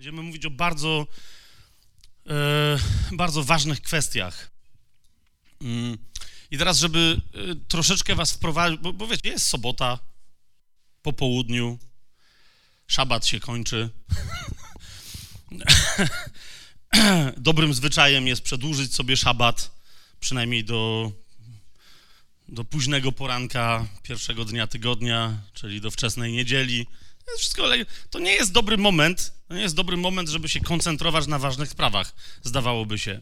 Będziemy mówić o bardzo, e, bardzo ważnych kwestiach. Mm. I teraz, żeby e, troszeczkę was wprowadzić, bo, bo wiecie, jest sobota po południu, szabat się kończy. Dobrym zwyczajem jest przedłużyć sobie szabat, przynajmniej do, do późnego poranka pierwszego dnia tygodnia, czyli do wczesnej niedzieli. To, wszystko, to nie jest dobry moment, to nie jest dobry moment, żeby się koncentrować na ważnych sprawach, zdawałoby się.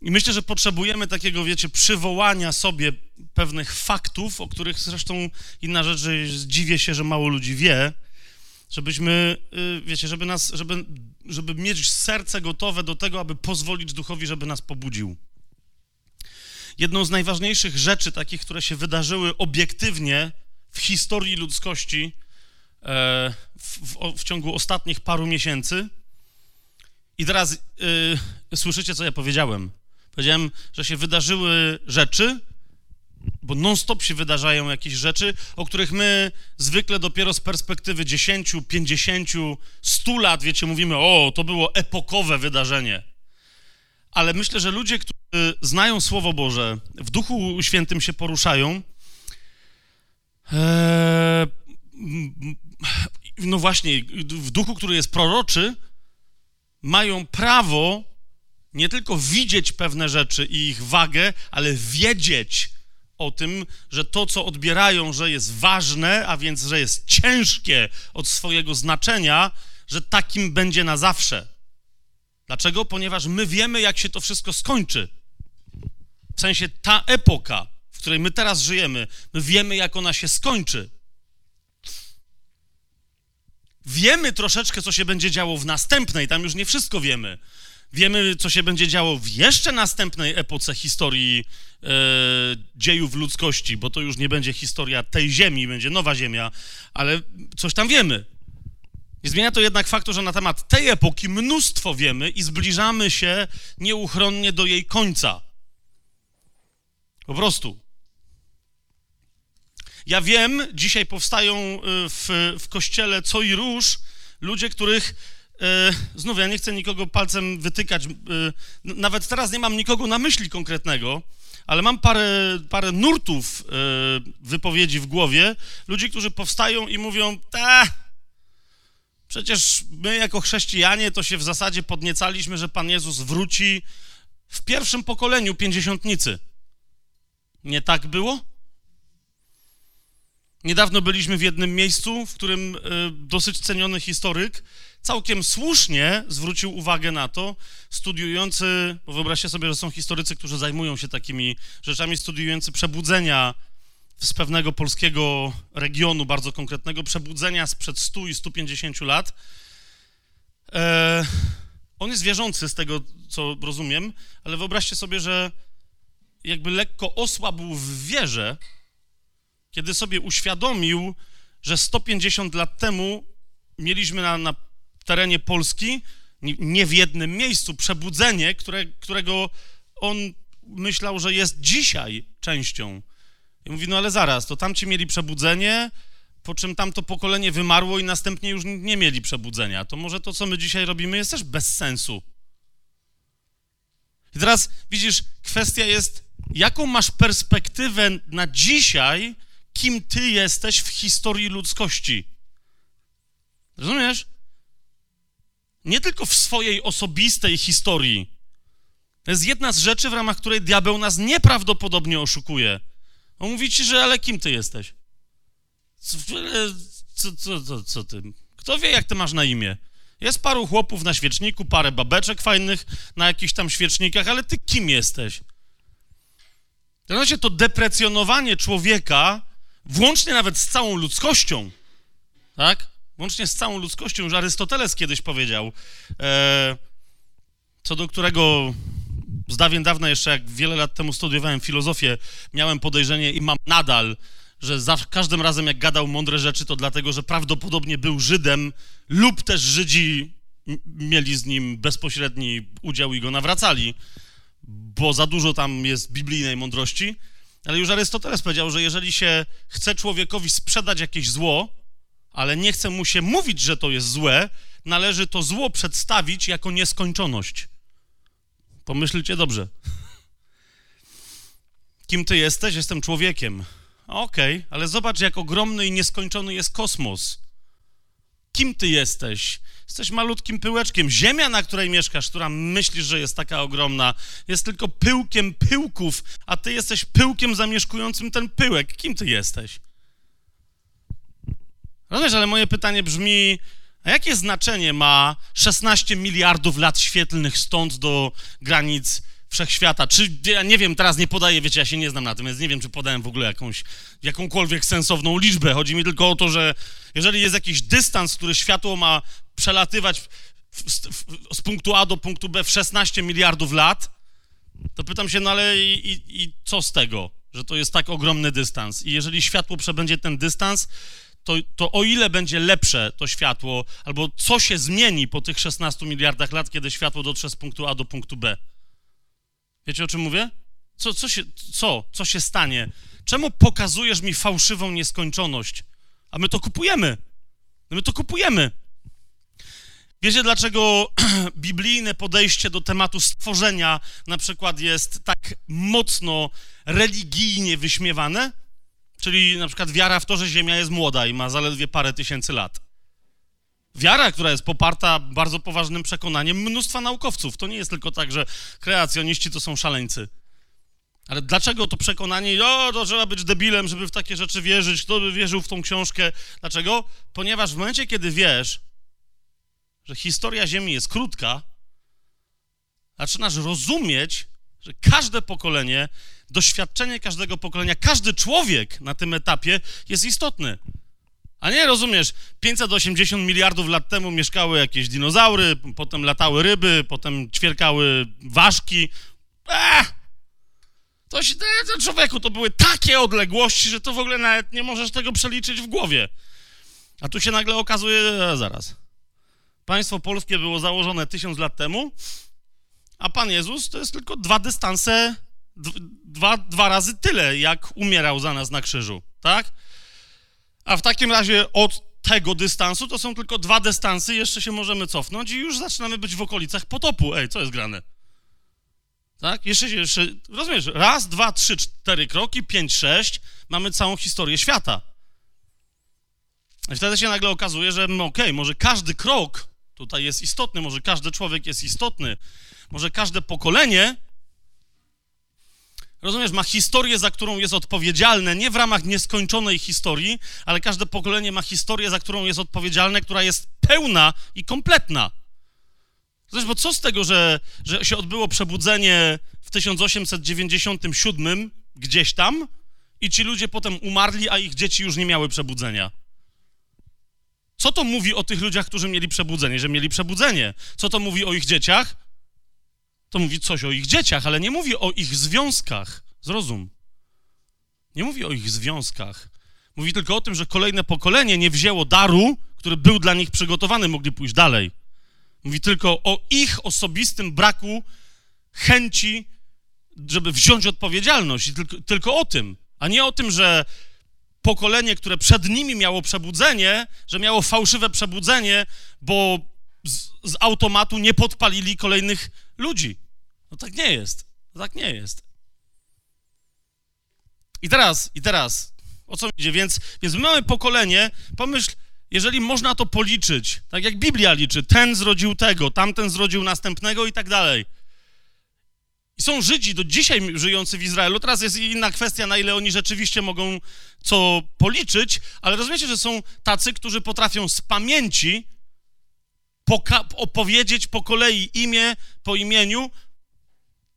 I myślę, że potrzebujemy takiego, wiecie, przywołania sobie pewnych faktów, o których zresztą inna rzecz, że dziwię się, że mało ludzi wie, żebyśmy, y, wiecie, żeby nas, żeby, żeby mieć serce gotowe do tego, aby pozwolić duchowi, żeby nas pobudził. Jedną z najważniejszych rzeczy, takich, które się wydarzyły obiektywnie w historii ludzkości w, w, w ciągu ostatnich paru miesięcy. I teraz y, słyszycie, co ja powiedziałem. Powiedziałem, że się wydarzyły rzeczy, bo non-stop się wydarzają jakieś rzeczy, o których my zwykle dopiero z perspektywy 10, 50, 100 lat, wiecie, mówimy, o, to było epokowe wydarzenie. Ale myślę, że ludzie, którzy znają Słowo Boże, w Duchu Świętym się poruszają, e, no właśnie, w duchu, który jest proroczy, mają prawo nie tylko widzieć pewne rzeczy i ich wagę, ale wiedzieć o tym, że to, co odbierają, że jest ważne, a więc, że jest ciężkie od swojego znaczenia, że takim będzie na zawsze. Dlaczego? Ponieważ my wiemy, jak się to wszystko skończy. W sensie ta epoka, w której my teraz żyjemy, my wiemy, jak ona się skończy. Wiemy troszeczkę, co się będzie działo w następnej, tam już nie wszystko wiemy. Wiemy, co się będzie działo w jeszcze następnej epoce historii e, dziejów ludzkości, bo to już nie będzie historia tej ziemi, będzie nowa ziemia, ale coś tam wiemy. Nie zmienia to jednak faktu, że na temat tej epoki mnóstwo wiemy i zbliżamy się nieuchronnie do jej końca. Po prostu. Ja wiem, dzisiaj powstają e, w, w kościele co i róż ludzie, których e, znów ja nie chcę nikogo palcem wytykać. E, nawet teraz nie mam nikogo na myśli konkretnego, ale mam parę, parę nurtów wypowiedzi w głowie. Ludzi, którzy powstają i mówią, ta, przecież my jako chrześcijanie to się w zasadzie podniecaliśmy, że Pan Jezus wróci w pierwszym pokoleniu pięćdziesiątnicy. Nie tak było? Niedawno byliśmy w jednym miejscu, w którym y, dosyć ceniony historyk całkiem słusznie zwrócił uwagę na to, studiujący, bo wyobraźcie sobie, że są historycy, którzy zajmują się takimi rzeczami, studiujący przebudzenia z pewnego polskiego regionu, bardzo konkretnego, przebudzenia sprzed 100 i 150 lat. E, on jest wierzący z tego, co rozumiem, ale wyobraźcie sobie, że jakby lekko osłabł w wierze, kiedy sobie uświadomił, że 150 lat temu mieliśmy na, na terenie Polski, nie w jednym miejscu, przebudzenie, które, którego on myślał, że jest dzisiaj częścią. I mówi, no ale zaraz, to tamci mieli przebudzenie, po czym tamto pokolenie wymarło i następnie już nie mieli przebudzenia. To może to, co my dzisiaj robimy, jest też bez sensu. I teraz widzisz, kwestia jest, jaką masz perspektywę na dzisiaj, kim ty jesteś w historii ludzkości. Rozumiesz? Nie tylko w swojej osobistej historii. To jest jedna z rzeczy, w ramach której diabeł nas nieprawdopodobnie oszukuje. On mówi ci, że ale kim ty jesteś? Co, co, co, co, co ty? Kto wie, jak ty masz na imię? Jest paru chłopów na świeczniku, parę babeczek fajnych na jakichś tam świecznikach, ale ty kim jesteś? Znaczy, to deprecjonowanie człowieka włącznie nawet z całą ludzkością, tak? Włącznie z całą ludzkością, już Arystoteles kiedyś powiedział, e, co do którego z dawien dawna, jeszcze jak wiele lat temu studiowałem filozofię, miałem podejrzenie i mam nadal, że za każdym razem jak gadał mądre rzeczy, to dlatego, że prawdopodobnie był Żydem lub też Żydzi mieli z nim bezpośredni udział i go nawracali, bo za dużo tam jest biblijnej mądrości. Ale już Arystoteles powiedział, że jeżeli się chce człowiekowi sprzedać jakieś zło, ale nie chce mu się mówić, że to jest złe, należy to zło przedstawić jako nieskończoność. Pomyślcie dobrze. Kim ty jesteś? Jestem człowiekiem. Okej, okay, ale zobacz, jak ogromny i nieskończony jest kosmos. Kim ty jesteś? Jesteś malutkim pyłeczkiem. Ziemia, na której mieszkasz, która myślisz, że jest taka ogromna, jest tylko pyłkiem pyłków, a ty jesteś pyłkiem zamieszkującym ten pyłek. Kim ty jesteś? Rozumiesz, ale moje pytanie brzmi, a jakie znaczenie ma 16 miliardów lat świetlnych stąd do granic wszechświata? Czy, ja nie wiem, teraz nie podaję, wiecie, ja się nie znam na tym, więc nie wiem, czy podałem w ogóle jakąś, jakąkolwiek sensowną liczbę. Chodzi mi tylko o to, że jeżeli jest jakiś dystans, który światło ma przelatywać w, w, z punktu A do punktu B w 16 miliardów lat, to pytam się, no ale i, i, i co z tego, że to jest tak ogromny dystans? I jeżeli światło przebędzie ten dystans, to, to o ile będzie lepsze to światło, albo co się zmieni po tych 16 miliardach lat, kiedy światło dotrze z punktu A do punktu B. Wiecie o czym mówię? Co, co, się, co, co się stanie? Czemu pokazujesz mi fałszywą nieskończoność? A my to kupujemy. My to kupujemy. Wiecie, dlaczego biblijne podejście do tematu stworzenia na przykład jest tak mocno religijnie wyśmiewane? Czyli na przykład wiara w to, że Ziemia jest młoda i ma zaledwie parę tysięcy lat. Wiara, która jest poparta bardzo poważnym przekonaniem mnóstwa naukowców. To nie jest tylko tak, że kreacjoniści to są szaleńcy. Ale dlaczego to przekonanie, o, to trzeba być debilem, żeby w takie rzeczy wierzyć, kto by wierzył w tą książkę? Dlaczego? Ponieważ w momencie, kiedy wiesz, że historia Ziemi jest krótka, zaczynasz rozumieć, że każde pokolenie, doświadczenie każdego pokolenia, każdy człowiek na tym etapie jest istotny. A nie rozumiesz, 580 miliardów lat temu mieszkały jakieś dinozaury, potem latały ryby, potem ćwierkały ważki. Eee! To się, to człowieku, to były takie odległości, że to w ogóle nawet nie możesz tego przeliczyć w głowie. A tu się nagle okazuje, e, zaraz. Państwo polskie było założone tysiąc lat temu, a Pan Jezus to jest tylko dwa dystanse, dwa, dwa razy tyle, jak umierał za nas na krzyżu, tak? A w takim razie od tego dystansu to są tylko dwa dystansy, jeszcze się możemy cofnąć i już zaczynamy być w okolicach potopu. Ej, co jest grane? Tak? Jeszcze jeszcze, rozumiesz, raz, dwa, trzy, cztery kroki, pięć, sześć, mamy całą historię świata. I wtedy się nagle okazuje, że no okej, okay, może każdy krok tutaj jest istotny, może każdy człowiek jest istotny, może każde pokolenie, rozumiesz, ma historię, za którą jest odpowiedzialne, nie w ramach nieskończonej historii, ale każde pokolenie ma historię, za którą jest odpowiedzialne, która jest pełna i kompletna. Zresztą, bo co z tego, że, że się odbyło przebudzenie w 1897 gdzieś tam i ci ludzie potem umarli, a ich dzieci już nie miały przebudzenia? Co to mówi o tych ludziach, którzy mieli przebudzenie, że mieli przebudzenie? Co to mówi o ich dzieciach? To mówi coś o ich dzieciach, ale nie mówi o ich związkach. Zrozum. Nie mówi o ich związkach. Mówi tylko o tym, że kolejne pokolenie nie wzięło daru, który był dla nich przygotowany, mogli pójść dalej. Mówi tylko o ich osobistym braku chęci, żeby wziąć odpowiedzialność. I tylko, tylko o tym, a nie o tym, że pokolenie, które przed nimi miało przebudzenie, że miało fałszywe przebudzenie, bo z, z automatu nie podpalili kolejnych ludzi. No tak nie jest. No tak nie jest. I teraz, i teraz, o co idzie? Więc, więc my mamy pokolenie, pomyśl, jeżeli można to policzyć, tak jak Biblia liczy, ten zrodził tego, tamten zrodził następnego i tak dalej. I są Żydzi do dzisiaj żyjący w Izraelu. Teraz jest inna kwestia, na ile oni rzeczywiście mogą co policzyć, ale rozumiecie, że są tacy, którzy potrafią z pamięci opowiedzieć po kolei imię po imieniu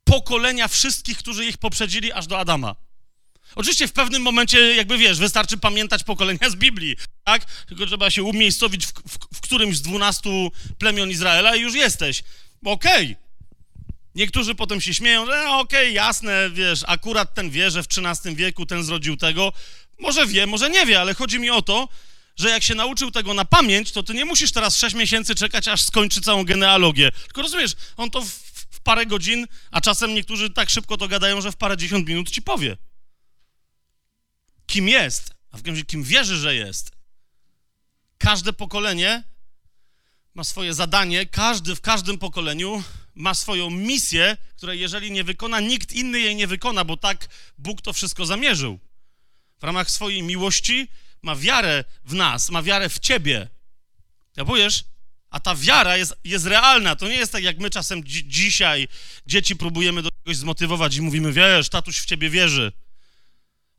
pokolenia wszystkich, którzy ich poprzedzili aż do Adama. Oczywiście w pewnym momencie, jakby wiesz, wystarczy pamiętać pokolenia z Biblii, tak? Tylko trzeba się umiejscowić w, w, w którymś z dwunastu plemion Izraela i już jesteś. Okej. Okay. Niektórzy potem się śmieją, że okej, okay, jasne, wiesz, akurat ten wie, że w XIII wieku ten zrodził tego. Może wie, może nie wie, ale chodzi mi o to, że jak się nauczył tego na pamięć, to ty nie musisz teraz sześć miesięcy czekać, aż skończy całą genealogię. Tylko rozumiesz, on to w, w parę godzin, a czasem niektórzy tak szybko to gadają, że w parę dziesiąt minut ci powie. Kim jest, a w każdym razie kim wierzy, że jest. Każde pokolenie ma swoje zadanie, każdy w każdym pokoleniu ma swoją misję, której jeżeli nie wykona, nikt inny jej nie wykona, bo tak Bóg to wszystko zamierzył. W ramach swojej miłości ma wiarę w nas, ma wiarę w ciebie. Ja powiesz, a ta wiara jest, jest realna. To nie jest tak, jak my czasem dzi dzisiaj dzieci próbujemy do czegoś zmotywować i mówimy, wiesz, tatuś w ciebie wierzy.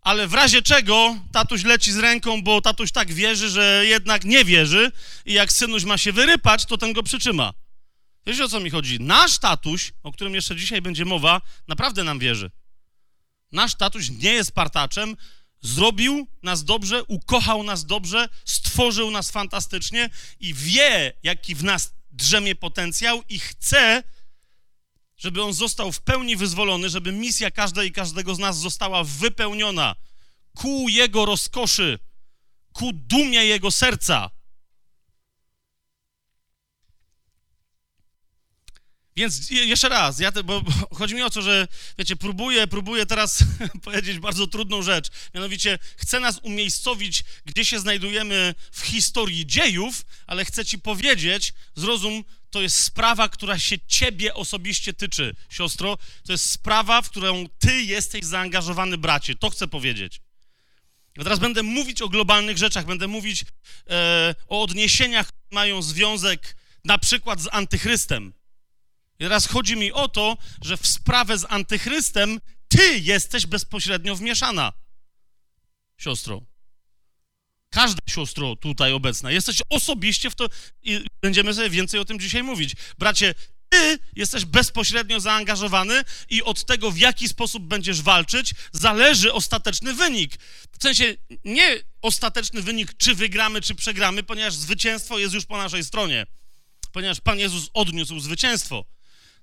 Ale w razie czego tatuś leci z ręką, bo tatuś tak wierzy, że jednak nie wierzy i jak synuś ma się wyrypać, to ten go przytrzyma. Wiesz o co mi chodzi? Nasz tatuś, o którym jeszcze dzisiaj będzie mowa, naprawdę nam wierzy. Nasz tatuś nie jest partaczem, zrobił nas dobrze, ukochał nas dobrze, stworzył nas fantastycznie i wie, jaki w nas drzemie potencjał i chce, żeby on został w pełni wyzwolony, żeby misja każdej i każdego z nas została wypełniona ku jego rozkoszy, ku dumie jego serca. Więc jeszcze raz, ja te, bo chodzi mi o to, że wiecie, próbuję, próbuję teraz powiedzieć bardzo trudną rzecz. Mianowicie chcę nas umiejscowić, gdzie się znajdujemy w historii dziejów, ale chcę ci powiedzieć, zrozum, to jest sprawa, która się ciebie osobiście tyczy, siostro. To jest sprawa, w którą ty jesteś zaangażowany, bracie. To chcę powiedzieć. Teraz będę mówić o globalnych rzeczach, będę mówić e, o odniesieniach, które mają związek na przykład z antychrystem. I teraz chodzi mi o to, że w sprawę z antychrystem ty jesteś bezpośrednio wmieszana, siostro. Każda siostro tutaj obecna. Jesteś osobiście w to i będziemy sobie więcej o tym dzisiaj mówić. Bracie, ty jesteś bezpośrednio zaangażowany i od tego, w jaki sposób będziesz walczyć, zależy ostateczny wynik. W sensie nie ostateczny wynik, czy wygramy, czy przegramy, ponieważ zwycięstwo jest już po naszej stronie. Ponieważ Pan Jezus odniósł zwycięstwo.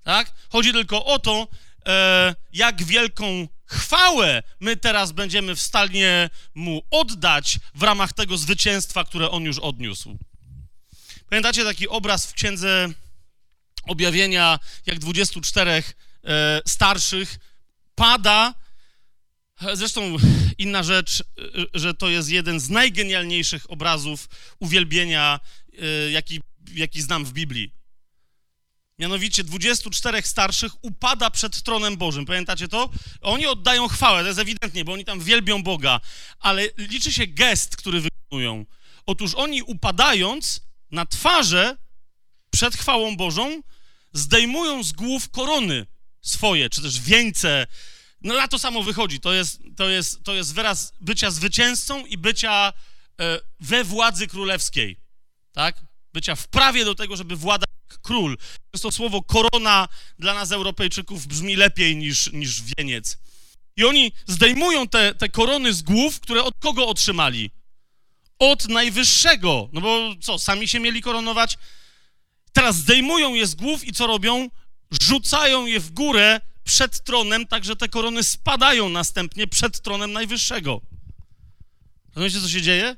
Tak? Chodzi tylko o to, e, jak wielką chwałę my teraz będziemy w stanie mu oddać w ramach tego zwycięstwa, które on już odniósł. Pamiętacie taki obraz w księdze objawienia, jak 24 e, starszych pada. Zresztą inna rzecz, e, że to jest jeden z najgenialniejszych obrazów uwielbienia, e, jaki, jaki znam w Biblii. Mianowicie 24 starszych upada przed tronem Bożym. Pamiętacie to? Oni oddają chwałę, to jest ewidentnie, bo oni tam wielbią Boga, ale liczy się gest, który wykonują. Otóż oni upadając na twarze przed chwałą Bożą, zdejmują z głów korony swoje, czy też wieńce. No na to samo wychodzi. To jest, to jest, to jest wyraz bycia zwycięzcą i bycia e, we władzy królewskiej. Tak? Bycia w prawie do tego, żeby władać król. To słowo korona dla nas, Europejczyków, brzmi lepiej niż, niż wieniec. I oni zdejmują te, te korony z głów, które od kogo otrzymali? Od najwyższego. No bo co, sami się mieli koronować? Teraz zdejmują je z głów i co robią? Rzucają je w górę przed tronem, tak że te korony spadają następnie przed tronem najwyższego. Rozumiecie, co się dzieje?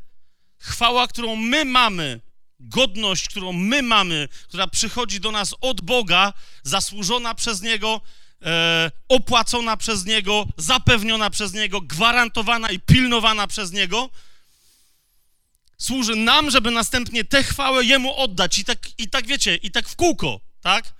Chwała, którą my mamy, godność, którą my mamy, która przychodzi do nas od Boga, zasłużona przez Niego, e, opłacona przez Niego, zapewniona przez Niego, gwarantowana i pilnowana przez Niego, służy nam, żeby następnie tę chwałę Jemu oddać. I tak, i tak wiecie, i tak w kółko, tak?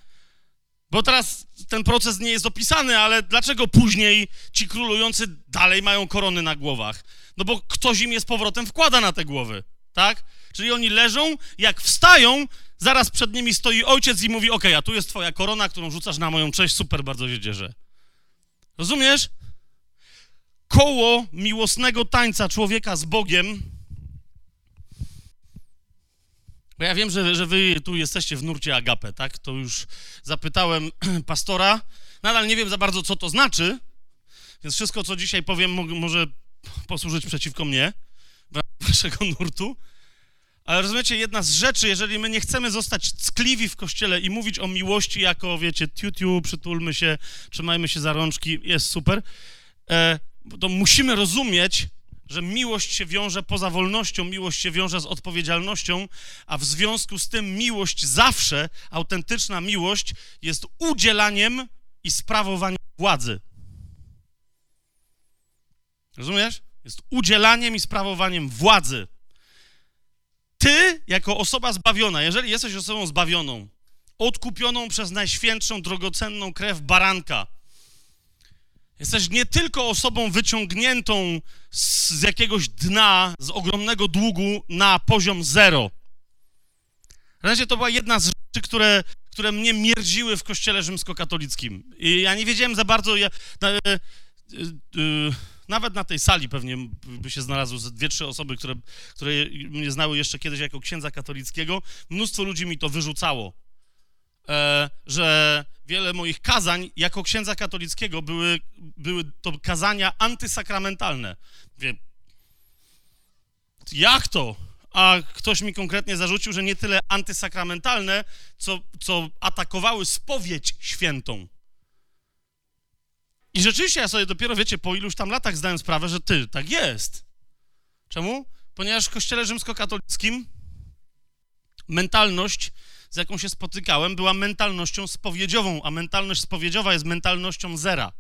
Bo teraz ten proces nie jest opisany, ale dlaczego później ci królujący dalej mają korony na głowach? No bo ktoś im je z powrotem wkłada na te głowy, tak? Czyli oni leżą, jak wstają, zaraz przed nimi stoi ojciec i mówi: OK, a tu jest twoja korona, którą rzucasz na moją cześć, super, bardzo się cieszę. Rozumiesz? Koło miłosnego tańca człowieka z Bogiem. Bo ja wiem, że, że wy tu jesteście w nurcie agape, tak? To już zapytałem pastora. Nadal nie wiem za bardzo, co to znaczy, więc wszystko, co dzisiaj powiem, może posłużyć przeciwko mnie waszego nurtu. Ale rozumiecie, jedna z rzeczy, jeżeli my nie chcemy zostać ckliwi w kościele i mówić o miłości jako, wiecie, tiu-tiu, przytulmy się, trzymajmy się za rączki, jest super, e, to musimy rozumieć, że miłość się wiąże poza wolnością, miłość się wiąże z odpowiedzialnością, a w związku z tym miłość zawsze, autentyczna miłość jest udzielaniem i sprawowaniem władzy. Rozumiesz? Jest udzielaniem i sprawowaniem władzy. Ty, jako osoba zbawiona, jeżeli jesteś osobą zbawioną, odkupioną przez najświętszą, drogocenną krew baranka, jesteś nie tylko osobą wyciągniętą z, jakiegoś dna, z ogromnego długu na poziom zero. W to była jedna z rzeczy, które, które mnie mierdziły w kościele rzymskokatolickim. I ja nie wiedziałem za bardzo. Ja, e, e, e, nawet na tej sali pewnie by się znalazły dwie, trzy osoby, które, które mnie znały jeszcze kiedyś jako księdza katolickiego. Mnóstwo ludzi mi to wyrzucało, e, że wiele moich kazań jako księdza katolickiego były, były to kazania antysakramentalne. Wie, jak to? A ktoś mi konkretnie zarzucił, że nie tyle antysakramentalne, co, co atakowały spowiedź świętą. I rzeczywiście ja sobie dopiero, wiecie, po iluś tam latach zdałem sprawę, że ty, tak jest. Czemu? Ponieważ w kościele rzymskokatolickim mentalność, z jaką się spotykałem, była mentalnością spowiedziową, a mentalność spowiedziowa jest mentalnością zera.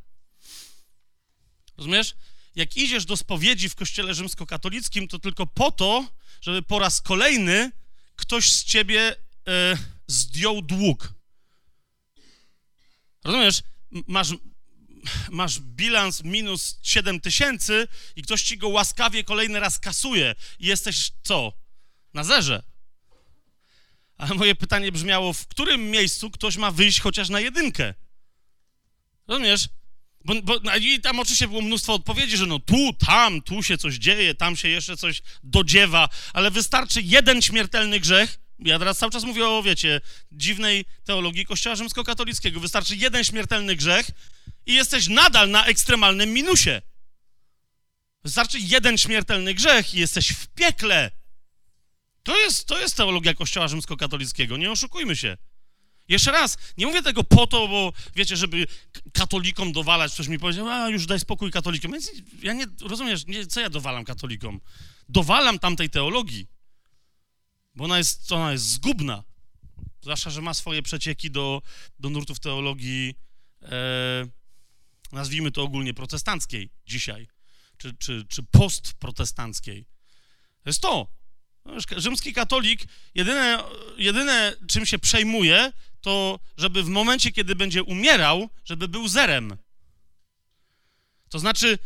Rozumiesz? Jak idziesz do spowiedzi w kościele rzymskokatolickim, to tylko po to, żeby po raz kolejny ktoś z ciebie e, zdjął dług. Rozumiesz? Masz masz bilans minus 7 tysięcy i ktoś ci go łaskawie kolejny raz kasuje i jesteś co? Na zerze. Ale moje pytanie brzmiało, w którym miejscu ktoś ma wyjść chociaż na jedynkę? Rozumiesz? Bo, bo, no I tam oczywiście było mnóstwo odpowiedzi, że no tu, tam, tu się coś dzieje, tam się jeszcze coś dodziewa, ale wystarczy jeden śmiertelny grzech. Ja teraz cały czas mówię o, wiecie, dziwnej teologii Kościoła rzymskokatolickiego. Wystarczy jeden śmiertelny grzech i jesteś nadal na ekstremalnym minusie. Wystarczy jeden śmiertelny grzech i jesteś w piekle. To jest, to jest teologia Kościoła rzymskokatolickiego, nie oszukujmy się. Jeszcze raz, nie mówię tego po to, bo wiecie, żeby katolikom dowalać, ktoś mi powiedział, a już daj spokój katolikom. Więc ja nie, rozumiesz, nie, co ja dowalam katolikom? Dowalam tamtej teologii, bo ona jest, ona jest zgubna. Zwłaszcza, że ma swoje przecieki do, do nurtów teologii e, nazwijmy to ogólnie protestanckiej dzisiaj, czy, czy, czy postprotestanckiej. To jest to. Rzymski katolik jedyne, jedyne, czym się przejmuje, to żeby w momencie, kiedy będzie umierał, żeby był zerem. To znaczy,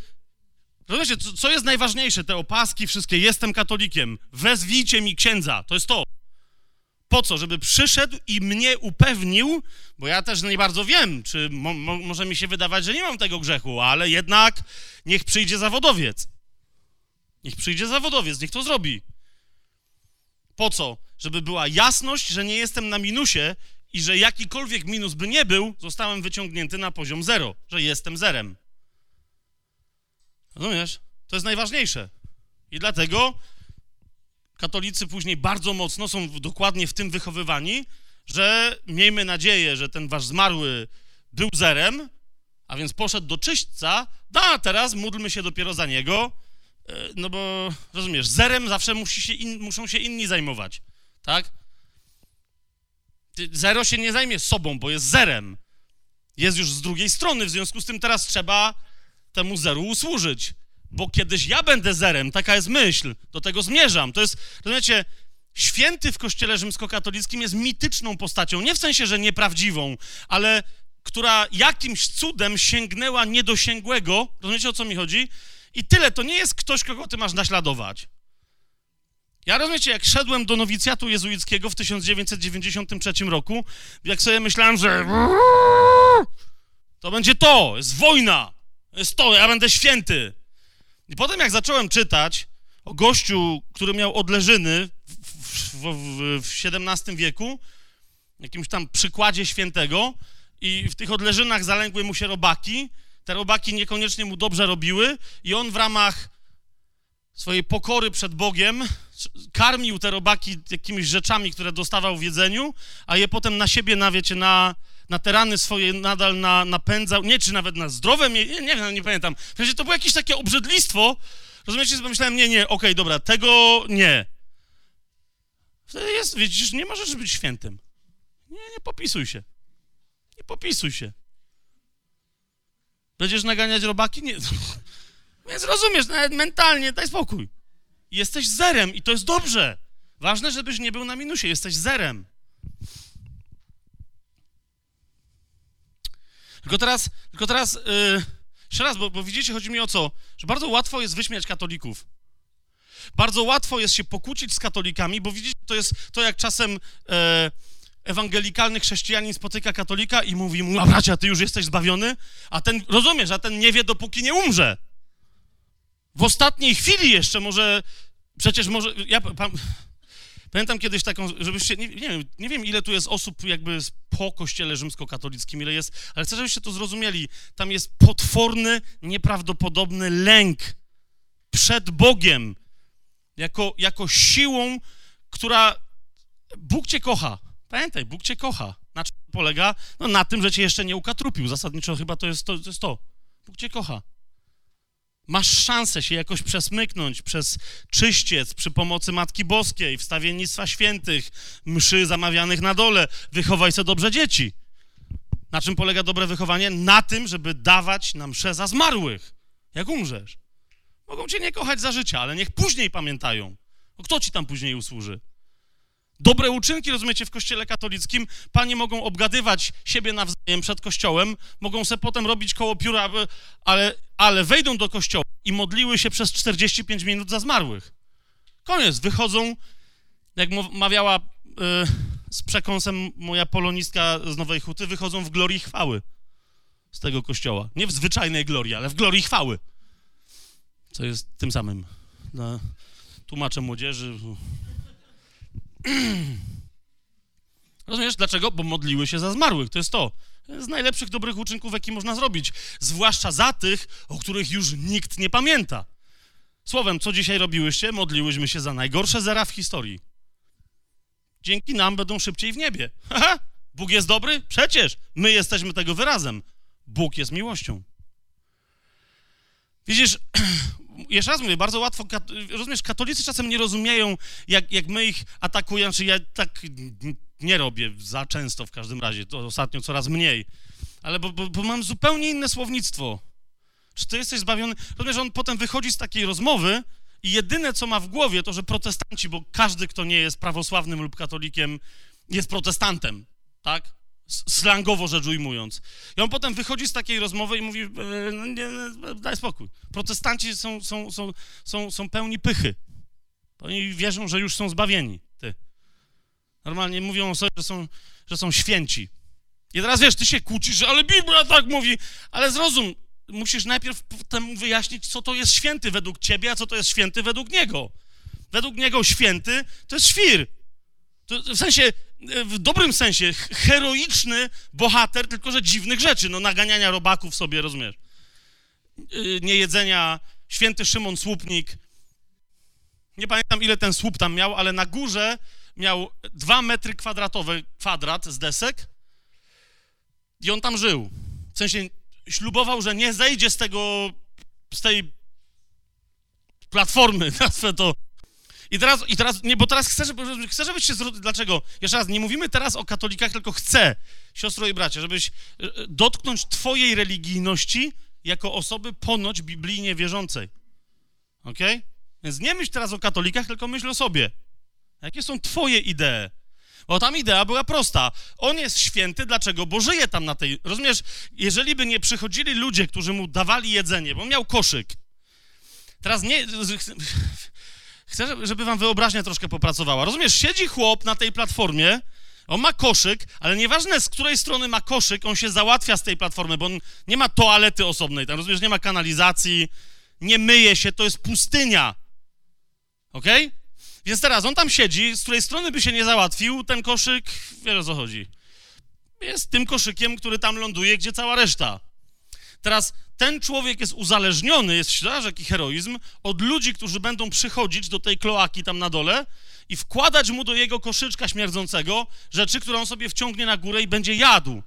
rozumiecie, co jest najważniejsze? Te opaski wszystkie, jestem katolikiem, wezwijcie mi księdza, to jest to. Po co? Żeby przyszedł i mnie upewnił, bo ja też nie bardzo wiem, czy mo może mi się wydawać, że nie mam tego grzechu, ale jednak niech przyjdzie zawodowiec. Niech przyjdzie zawodowiec, niech to zrobi. Po co? Żeby była jasność, że nie jestem na minusie i że jakikolwiek minus by nie był, zostałem wyciągnięty na poziom zero, że jestem zerem. Rozumiesz? To jest najważniejsze. I dlatego katolicy później bardzo mocno są dokładnie w tym wychowywani, że miejmy nadzieję, że ten wasz zmarły był zerem, a więc poszedł do czyśćca, da, teraz módlmy się dopiero za niego, e, no bo, rozumiesz, zerem zawsze musi się in, muszą się inni zajmować, tak? Zero się nie zajmie sobą, bo jest zerem. Jest już z drugiej strony, w związku z tym teraz trzeba temu zeru usłużyć bo kiedyś ja będę zerem, taka jest myśl, do tego zmierzam. To jest, rozumiecie, święty w kościele rzymskokatolickim jest mityczną postacią, nie w sensie, że nieprawdziwą, ale która jakimś cudem sięgnęła niedosięgłego, rozumiecie o co mi chodzi? I tyle, to nie jest ktoś, kogo ty masz naśladować. Ja rozumiecie, jak szedłem do nowicjatu jezuickiego w 1993 roku, jak sobie myślałem, że to będzie to, jest wojna, jest to, ja będę święty. I potem jak zacząłem czytać o gościu, który miał odleżyny w, w, w, XVII wieku, jakimś tam przykładzie świętego i w tych odleżynach zalęgły mu się robaki, te robaki niekoniecznie mu dobrze robiły i on w ramach swojej pokory przed Bogiem karmił te robaki jakimiś rzeczami, które dostawał w jedzeniu, a je potem na siebie, na, wiecie, na, na te rany swoje nadal na, napędzał, nie, czy nawet na zdrowe, nie, nie, nie, nie pamiętam. W to było jakieś takie obrzydlistwo, rozumiecie, że pomyślałem, nie, nie, okej, okay, dobra, tego nie. Wtedy jest, widzisz, nie możesz być świętym. Nie, nie popisuj się. Nie popisuj się. Będziesz naganiać robaki? Nie. Więc rozumiesz, nawet mentalnie, daj spokój. Jesteś zerem i to jest dobrze. Ważne, żebyś nie był na minusie, jesteś zerem. Tylko teraz, tylko teraz yy, jeszcze raz, bo, bo widzicie, chodzi mi o co, że bardzo łatwo jest wyśmiać katolików. Bardzo łatwo jest się pokłócić z katolikami, bo widzicie, to jest to, jak czasem e, ewangelikalny chrześcijanin spotyka katolika i mówi mu, a bracia, ty już jesteś zbawiony? A ten, rozumiesz, a ten nie wie, dopóki nie umrze. W ostatniej chwili jeszcze może, przecież może, ja pan, pamiętam kiedyś taką, żebyście, nie, nie, wiem, nie wiem ile tu jest osób jakby po kościele rzymskokatolickim, ile jest, ale chcę, żebyście to zrozumieli. Tam jest potworny, nieprawdopodobny lęk przed Bogiem, jako, jako siłą, która, Bóg cię kocha. Pamiętaj, Bóg cię kocha. Na czym polega? No na tym, że cię jeszcze nie ukatrupił. Zasadniczo chyba to jest to. to, jest to. Bóg cię kocha. Masz szansę się jakoś przesmyknąć przez czyściec przy pomocy Matki Boskiej, wstawiennictwa świętych, mszy zamawianych na dole. Wychowaj sobie dobrze dzieci. Na czym polega dobre wychowanie? Na tym, żeby dawać na mszę za zmarłych, jak umrzesz. Mogą cię nie kochać za życia, ale niech później pamiętają. No kto ci tam później usłuży? Dobre uczynki, rozumiecie, w kościele katolickim, panie mogą obgadywać siebie nawzajem przed kościołem, mogą se potem robić koło pióra, ale, ale wejdą do kościoła i modliły się przez 45 minut za zmarłych. Koniec, wychodzą, jak mawiała y, z przekąsem moja polonistka z Nowej Huty, wychodzą w glorii chwały z tego kościoła. Nie w zwyczajnej glorii, ale w glorii chwały. Co jest tym samym. No, tłumaczę młodzieży. Rozumiesz dlaczego? Bo modliły się za zmarłych. To jest to. Z najlepszych dobrych uczynków, jaki można zrobić. Zwłaszcza za tych, o których już nikt nie pamięta. Słowem, co dzisiaj robiłyście? Modliłyśmy się za najgorsze zera w historii. Dzięki nam będą szybciej w niebie. Haha, Bóg jest dobry? Przecież my jesteśmy tego wyrazem. Bóg jest miłością. Widzisz, jeszcze raz mówię, bardzo łatwo, rozumiesz, katolicy czasem nie rozumieją, jak, jak my ich atakujemy, czy ja tak nie robię za często w każdym razie, to ostatnio coraz mniej, ale bo, bo, bo mam zupełnie inne słownictwo. Czy ty jesteś zbawiony? Rozumiesz, on potem wychodzi z takiej rozmowy i jedyne, co ma w głowie, to, że protestanci, bo każdy, kto nie jest prawosławnym lub katolikiem, jest protestantem, tak? Slangowo rzecz ujmując. I on potem wychodzi z takiej rozmowy i mówi, e, no nie, daj spokój. Protestanci są, są, są, są, są pełni pychy. Oni wierzą, że już są zbawieni. Ty. Normalnie mówią o sobie, że są, że są święci. I teraz wiesz, ty się kłócisz, że ale Biblia tak mówi, ale zrozum, musisz najpierw temu wyjaśnić, co to jest święty według ciebie, a co to jest święty według niego. Według niego święty to jest świr. To, w sensie, w dobrym sensie, heroiczny bohater, tylko że dziwnych rzeczy, no naganiania robaków sobie, rozumiesz, y, niejedzenia, święty Szymon Słupnik, nie pamiętam ile ten słup tam miał, ale na górze miał dwa metry kwadratowe, kwadrat z desek i on tam żył. W sensie ślubował, że nie zejdzie z tego, z tej platformy, nazwę to, i teraz, i teraz nie, bo teraz chcę, żeby, chcę, żebyś się zrozumiał. Dlaczego? Jeszcze raz, nie mówimy teraz o katolikach, tylko chcę, siostro i bracie, żebyś e, dotknąć twojej religijności jako osoby ponoć biblijnie wierzącej. Ok? Więc nie myśl teraz o katolikach, tylko myśl o sobie. Jakie są twoje idee? Bo tam idea była prosta. On jest święty, dlaczego? Bo żyje tam na tej... Rozumiesz, jeżeli by nie przychodzili ludzie, którzy mu dawali jedzenie, bo miał koszyk. Teraz nie... Chcę, żeby wam wyobraźnia troszkę popracowała. Rozumiesz, siedzi chłop na tej platformie, on ma koszyk, ale nieważne z której strony ma koszyk, on się załatwia z tej platformy, bo on nie ma toalety osobnej, tam rozumiesz, nie ma kanalizacji, nie myje się, to jest pustynia. Ok? Więc teraz on tam siedzi, z której strony by się nie załatwił, ten koszyk, wiesz o co chodzi. Jest tym koszykiem, który tam ląduje, gdzie cała reszta. Teraz ten człowiek jest uzależniony, jest ślaż jaki heroizm, od ludzi, którzy będą przychodzić do tej kloaki tam na dole i wkładać mu do jego koszyczka śmierdzącego rzeczy, które on sobie wciągnie na górę i będzie jadł.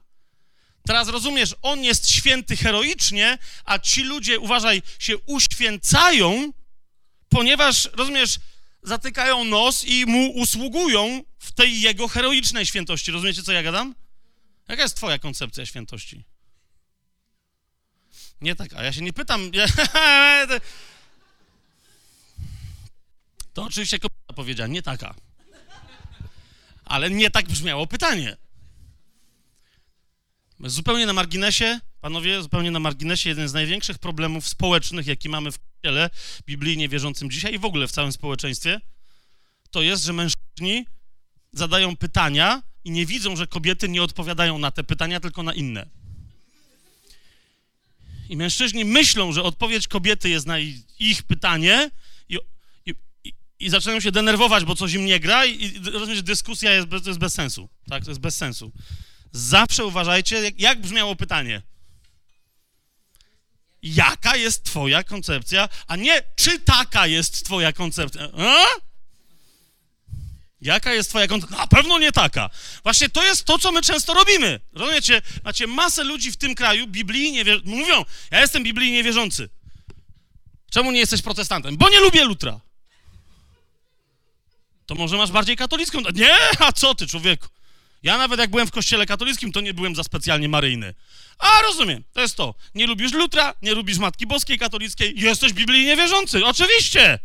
Teraz rozumiesz, on jest święty heroicznie, a ci ludzie, uważaj, się uświęcają, ponieważ, rozumiesz, zatykają nos i mu usługują w tej jego heroicznej świętości. Rozumiecie, co ja gadam? Jaka jest twoja koncepcja świętości? Nie tak, a ja się nie pytam. to oczywiście kobieta powiedziała, nie taka. Ale nie tak brzmiało pytanie. Zupełnie na marginesie, panowie, zupełnie na marginesie, jeden z największych problemów społecznych, jaki mamy w kościele biblijnie wierzącym dzisiaj i w ogóle w całym społeczeństwie, to jest, że mężczyźni zadają pytania i nie widzą, że kobiety nie odpowiadają na te pytania, tylko na inne. I mężczyźni myślą, że odpowiedź kobiety jest na ich pytanie i, i, i, zaczynają się denerwować, bo coś im nie gra i, i rozumiesz, dyskusja jest bez, jest bez sensu. Tak, to jest bez sensu. Zawsze uważajcie, jak, jak brzmiało pytanie. Jaka jest twoja koncepcja, a nie czy taka jest twoja koncepcja. A? Jaka jest twoja koncepcja? Na pewno nie taka. Właśnie to jest to, co my często robimy. Rozumiecie? Macie masę ludzi w tym kraju, biblijnie wierzących. Mówią, ja jestem biblijnie wierzący. Czemu nie jesteś protestantem? Bo nie lubię lutra. To może masz bardziej katolicką? Nie, a co ty, człowieku? Ja nawet jak byłem w kościele katolickim, to nie byłem za specjalnie maryjny. A, rozumiem, to jest to. Nie lubisz lutra, nie lubisz Matki Boskiej katolickiej, jesteś biblijnie wierzący. Oczywiście!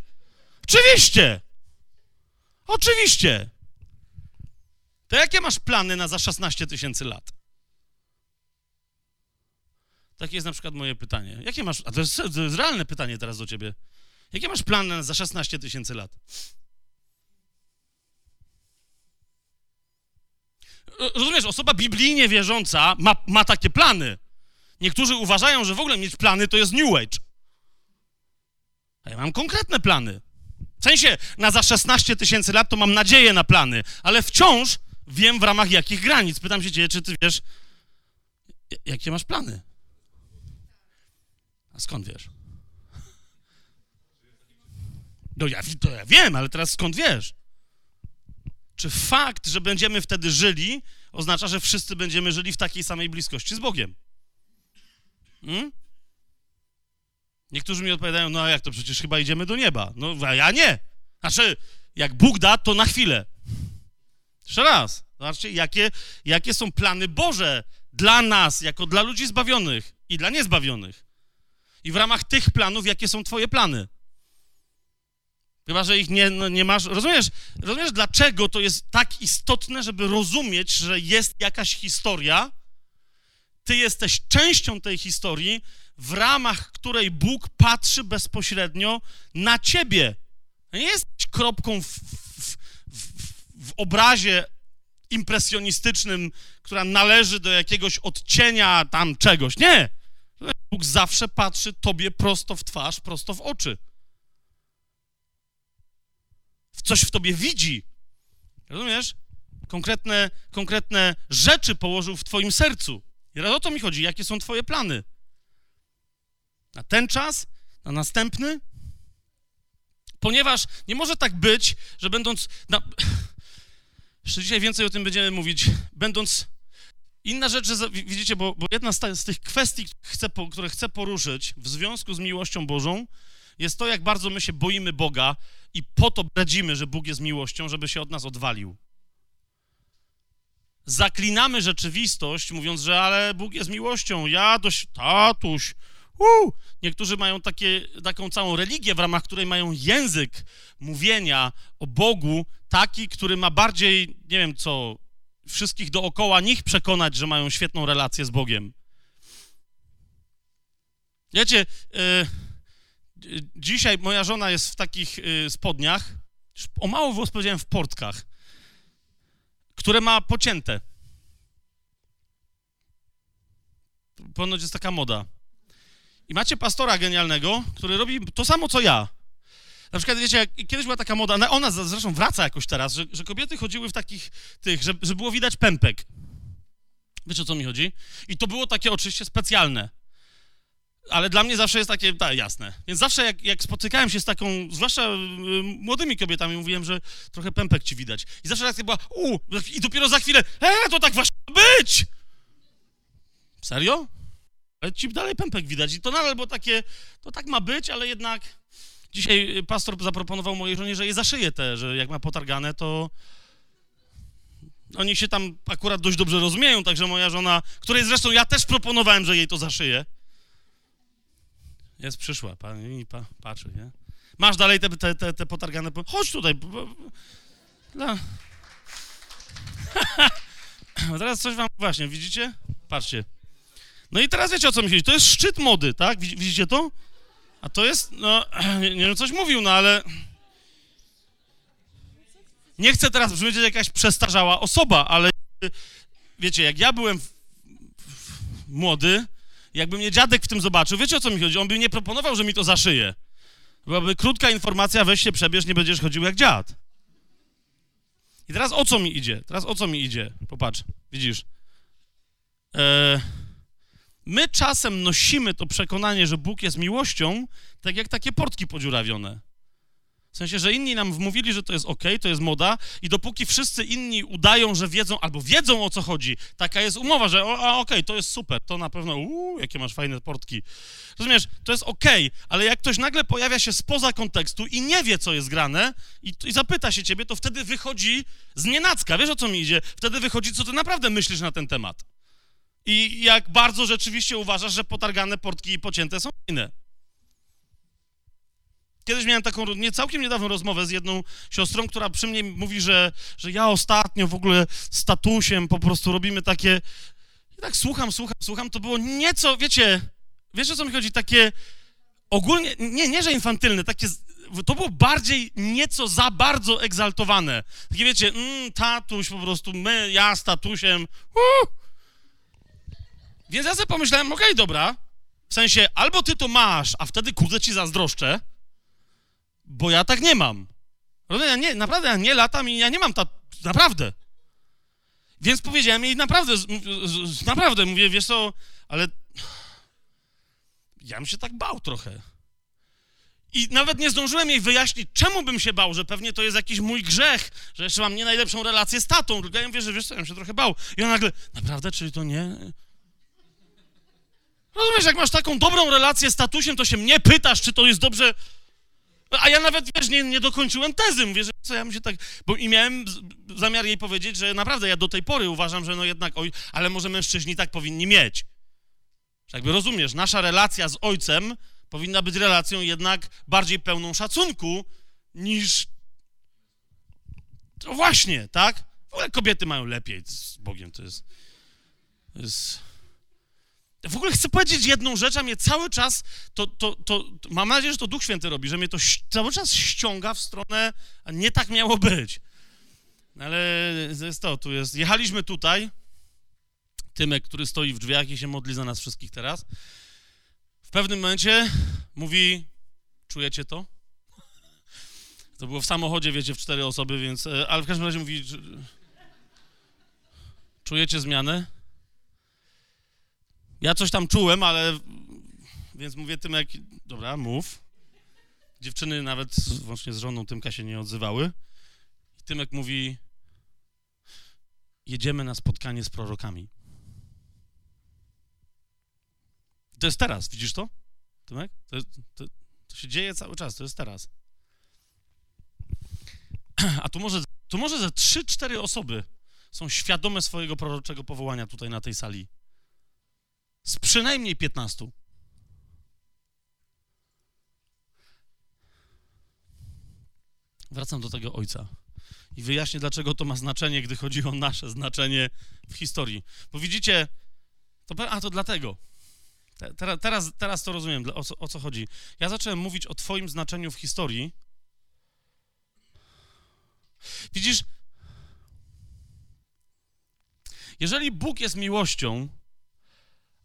Oczywiście! Oczywiście! To jakie masz plany na za 16 tysięcy lat? Takie jest na przykład moje pytanie. Jakie masz, a to jest, to jest realne pytanie teraz do ciebie. Jakie masz plany na za 16 tysięcy lat? Rozumiesz, osoba biblijnie wierząca ma, ma takie plany. Niektórzy uważają, że w ogóle mieć plany to jest New Age. A ja mam konkretne plany. W sensie, na za 16 tysięcy lat to mam nadzieję na plany, ale wciąż wiem w ramach jakich granic. Pytam się ciebie, czy ty wiesz, jakie masz plany? A skąd wiesz? No ja, to ja wiem, ale teraz skąd wiesz? Czy fakt, że będziemy wtedy żyli, oznacza, że wszyscy będziemy żyli w takiej samej bliskości z Bogiem? Hmm? Niektórzy mi odpowiadają, no jak to przecież chyba idziemy do nieba. No a ja nie. Znaczy, jak Bóg da, to na chwilę. Jeszcze raz. Zobaczcie, jakie, jakie są plany Boże dla nas, jako dla ludzi zbawionych i dla niezbawionych. I w ramach tych planów, jakie są twoje plany. Chyba, że ich nie, no, nie masz. Rozumiesz, rozumiesz, dlaczego to jest tak istotne, żeby rozumieć, że jest jakaś historia? Ty jesteś częścią tej historii, w ramach której Bóg patrzy bezpośrednio na ciebie. Nie jesteś kropką w, w, w, w obrazie impresjonistycznym, która należy do jakiegoś odcienia tam czegoś. Nie. Bóg zawsze patrzy tobie prosto w twarz, prosto w oczy coś w tobie widzi. Rozumiesz? Konkretne, konkretne rzeczy położył w twoim sercu. I o to mi chodzi, jakie są twoje plany. Na ten czas, na następny. Ponieważ nie może tak być, że będąc... Na... Jeszcze dzisiaj więcej o tym będziemy mówić. Będąc... Inna rzecz, że widzicie, bo, bo jedna z, tych kwestii, które chcę poruszyć w związku z miłością Bożą, jest to, jak bardzo my się boimy Boga i po to bredzimy, że Bóg jest miłością, żeby się od nas odwalił. Zaklinamy rzeczywistość, mówiąc, że ale Bóg jest miłością, ja dość, tatuś, Niektórzy mają takie, taką całą religię, w ramach której mają język mówienia o Bogu taki, który ma bardziej, nie wiem co, wszystkich dookoła nich przekonać, że mają świetną relację z Bogiem. Wiecie, yy, Dzisiaj moja żona jest w takich y, spodniach, o mało włos powiedziałem w portkach, które ma pocięte. Ponoć jest taka moda. I macie pastora genialnego, który robi to samo, co ja. Na przykład, wiecie, kiedyś była taka moda, ona zresztą wraca jakoś teraz, że, że kobiety chodziły w takich tych, że, że było widać pępek. Wiecie, o co mi chodzi? I to było takie oczywiście specjalne ale dla mnie zawsze jest takie, tak, jasne. Więc zawsze jak, jak spotykałem się z taką, zwłaszcza y, młodymi kobietami, mówiłem, że trochę pępek ci widać. I zawsze reakcja była, u, i dopiero za chwilę, e, to tak właśnie być! Serio? Ale ci dalej pępek widać. I to nadal było takie, to tak ma być, ale jednak dzisiaj pastor zaproponował mojej żonie, że je zaszyje te, że jak ma potargane, to oni się tam akurat dość dobrze rozumieją, także moja żona, której zresztą ja też proponowałem, że jej to zaszyje, jest przyszła, pani pa, patrzy, nie? Masz dalej te, te, te, te potargane... Chodź tutaj. Dla... Teraz coś wam, właśnie, widzicie? Patrzcie. No i teraz wiecie o co mi chodzi. To jest szczyt mody, tak? Widzicie to? A to jest, no, nie, wiem, coś mówił, no ale... Nie chcę teraz brzmieć jak jakaś przestarzała osoba, ale wiecie, jak ja byłem w, w, młody, jakby mnie dziadek w tym zobaczył, wiecie o co mi chodzi? On by nie proponował, że mi to zaszyje. Byłaby krótka informacja, weź się przebierz, nie będziesz chodził jak dziad. I teraz o co mi idzie? Teraz o co mi idzie? Popatrz, widzisz. E, my czasem nosimy to przekonanie, że Bóg jest miłością, tak jak takie portki podziurawione. W sensie, że inni nam wmówili, że to jest ok, to jest moda i dopóki wszyscy inni udają, że wiedzą, albo wiedzą o co chodzi, taka jest umowa, że okej, okay, to jest super, to na pewno, uuu, jakie masz fajne portki. Rozumiesz, to jest ok, ale jak ktoś nagle pojawia się spoza kontekstu i nie wie, co jest grane i, i zapyta się ciebie, to wtedy wychodzi z nienacka, wiesz o co mi idzie? Wtedy wychodzi, co ty naprawdę myślisz na ten temat. I jak bardzo rzeczywiście uważasz, że potargane portki i pocięte są inne. Kiedyś miałem taką nie całkiem niedawną rozmowę z jedną siostrą, która przy mnie mówi, że, że ja ostatnio w ogóle statusiem po prostu robimy takie. I tak słucham, słucham, słucham. To było nieco, wiecie, wiesz o co mi chodzi? Takie ogólnie, nie, nie że infantylne, takie. To było bardziej nieco za bardzo egzaltowane. Takie wiecie, mm, tatuś po prostu, my, ja z tatusiem. Uh. Więc ja sobie pomyślałem, okej, okay, dobra. W sensie, albo ty to masz, a wtedy kurde ci zazdroszczę, bo ja tak nie mam. Ja nie, naprawdę, ja nie latam i ja nie mam tak, naprawdę. Więc powiedziałem jej naprawdę, naprawdę, mówię, wiesz co, ale ja bym się tak bał trochę. I nawet nie zdążyłem jej wyjaśnić, czemu bym się bał, że pewnie to jest jakiś mój grzech, że jeszcze mam nie najlepszą relację z tatą. Tylko ja mówię, że wiesz co, ja bym się trochę bał. I ona nagle, naprawdę, czyli to nie... Rozumiesz, jak masz taką dobrą relację z tatusiem, to się mnie pytasz, czy to jest dobrze... A ja nawet, wiesz, nie, nie dokończyłem tezy, mówię, że co ja bym się tak... Bo i miałem zamiar jej powiedzieć, że naprawdę ja do tej pory uważam, że no jednak, oj, ale może mężczyźni tak powinni mieć. Jakby rozumiesz, nasza relacja z ojcem powinna być relacją jednak bardziej pełną szacunku niż... To właśnie, tak? W ogóle kobiety mają lepiej z Bogiem, to jest... To jest... W ogóle chcę powiedzieć jedną rzecz, a mnie cały czas, to, to, to, to, mam nadzieję, że to Duch Święty robi, że mnie to cały czas ściąga w stronę, a nie tak miało być. Ale jest to, tu jest, jechaliśmy tutaj, Tymek, który stoi w drzwiach i się modli za nas wszystkich teraz, w pewnym momencie mówi, czujecie to? To było w samochodzie, wiecie, w cztery osoby, więc, e, ale w każdym razie mówi, czujecie zmianę? Ja coś tam czułem, ale więc mówię tym jak, dobra, mów. Dziewczyny nawet włącznie z żoną Tymka się nie odzywały. I Tymek mówi, jedziemy na spotkanie z prorokami. To jest teraz, widzisz to? Tymek? To, to, to się dzieje cały czas, to jest teraz. A tu może, tu może ze trzy, cztery osoby są świadome swojego proroczego powołania tutaj na tej sali. Z przynajmniej 15. Wracam do tego ojca i wyjaśnię, dlaczego to ma znaczenie, gdy chodzi o nasze znaczenie w historii. Bo widzicie, to, a to dlatego. Teraz, teraz, teraz to rozumiem, o co, o co chodzi. Ja zacząłem mówić o Twoim znaczeniu w historii. Widzisz, jeżeli Bóg jest miłością,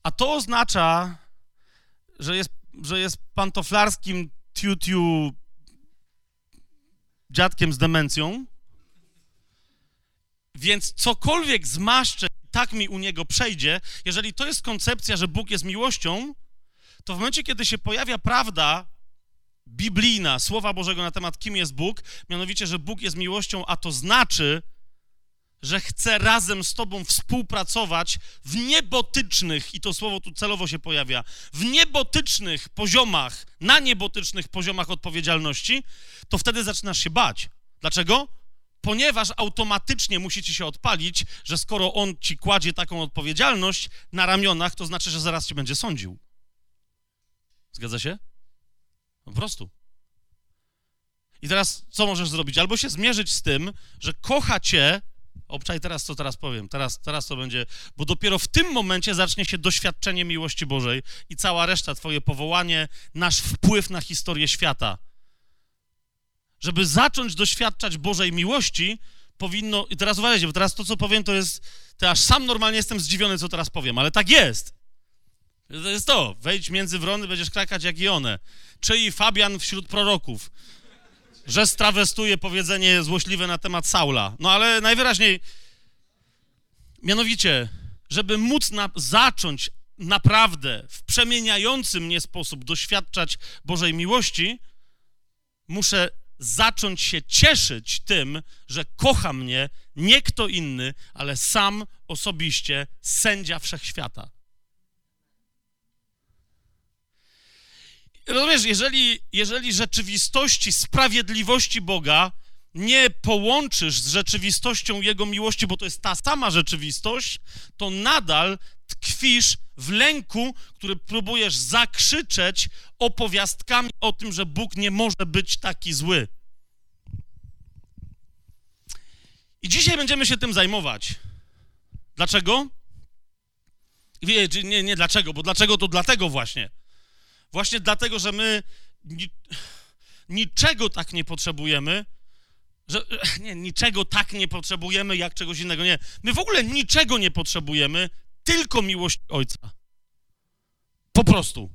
a to oznacza, że jest, że jest pantoflarskim tiu dziadkiem z demencją, więc cokolwiek zmaszczę, tak mi u niego przejdzie, jeżeli to jest koncepcja, że Bóg jest miłością, to w momencie, kiedy się pojawia prawda biblijna, Słowa Bożego na temat, kim jest Bóg, mianowicie, że Bóg jest miłością, a to znaczy, że chce razem z Tobą współpracować w niebotycznych, i to słowo tu celowo się pojawia, w niebotycznych poziomach, na niebotycznych poziomach odpowiedzialności, to wtedy zaczynasz się bać. Dlaczego? Ponieważ automatycznie musi ci się odpalić, że skoro on ci kładzie taką odpowiedzialność na ramionach, to znaczy, że zaraz cię będzie sądził. Zgadza się? Po prostu. I teraz co możesz zrobić? Albo się zmierzyć z tym, że kocha cię Obczaj teraz, co teraz powiem. Teraz, teraz to będzie, bo dopiero w tym momencie zacznie się doświadczenie miłości Bożej i cała reszta, twoje powołanie, nasz wpływ na historię świata. Żeby zacząć doświadczać Bożej miłości, powinno, i teraz uważajcie, bo teraz to, co powiem, to jest, to aż sam normalnie jestem zdziwiony, co teraz powiem, ale tak jest. To jest to, wejdź między wrony, będziesz krakać jak i one. Czyli Fabian wśród proroków że strawestuje powiedzenie złośliwe na temat Saula. No ale najwyraźniej, mianowicie, żeby móc na, zacząć naprawdę w przemieniający mnie sposób doświadczać Bożej miłości, muszę zacząć się cieszyć tym, że kocha mnie nie kto inny, ale sam osobiście sędzia wszechświata. Rozumiesz, jeżeli, jeżeli rzeczywistości sprawiedliwości Boga nie połączysz z rzeczywistością Jego miłości, bo to jest ta sama rzeczywistość, to nadal tkwisz w lęku, który próbujesz zakrzyczeć opowiastkami o tym, że Bóg nie może być taki zły. I dzisiaj będziemy się tym zajmować. Dlaczego? Nie, nie dlaczego, bo dlaczego to dlatego właśnie. Właśnie dlatego, że my ni niczego tak nie potrzebujemy, że nie, niczego tak nie potrzebujemy jak czegoś innego. Nie, my w ogóle niczego nie potrzebujemy, tylko miłość Ojca. Po prostu.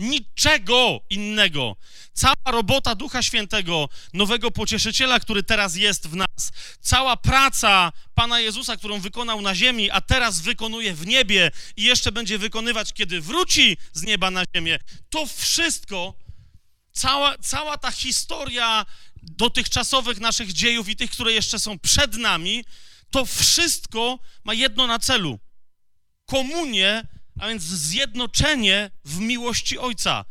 Niczego innego. Cała robota Ducha Świętego, nowego pocieszyciela, który teraz jest w nas, cała praca Pana Jezusa, którą wykonał na ziemi, a teraz wykonuje w niebie i jeszcze będzie wykonywać, kiedy wróci z nieba na ziemię, to wszystko, cała, cała ta historia dotychczasowych naszych dziejów i tych, które jeszcze są przed nami, to wszystko ma jedno na celu: komunię a więc zjednoczenie w miłości Ojca.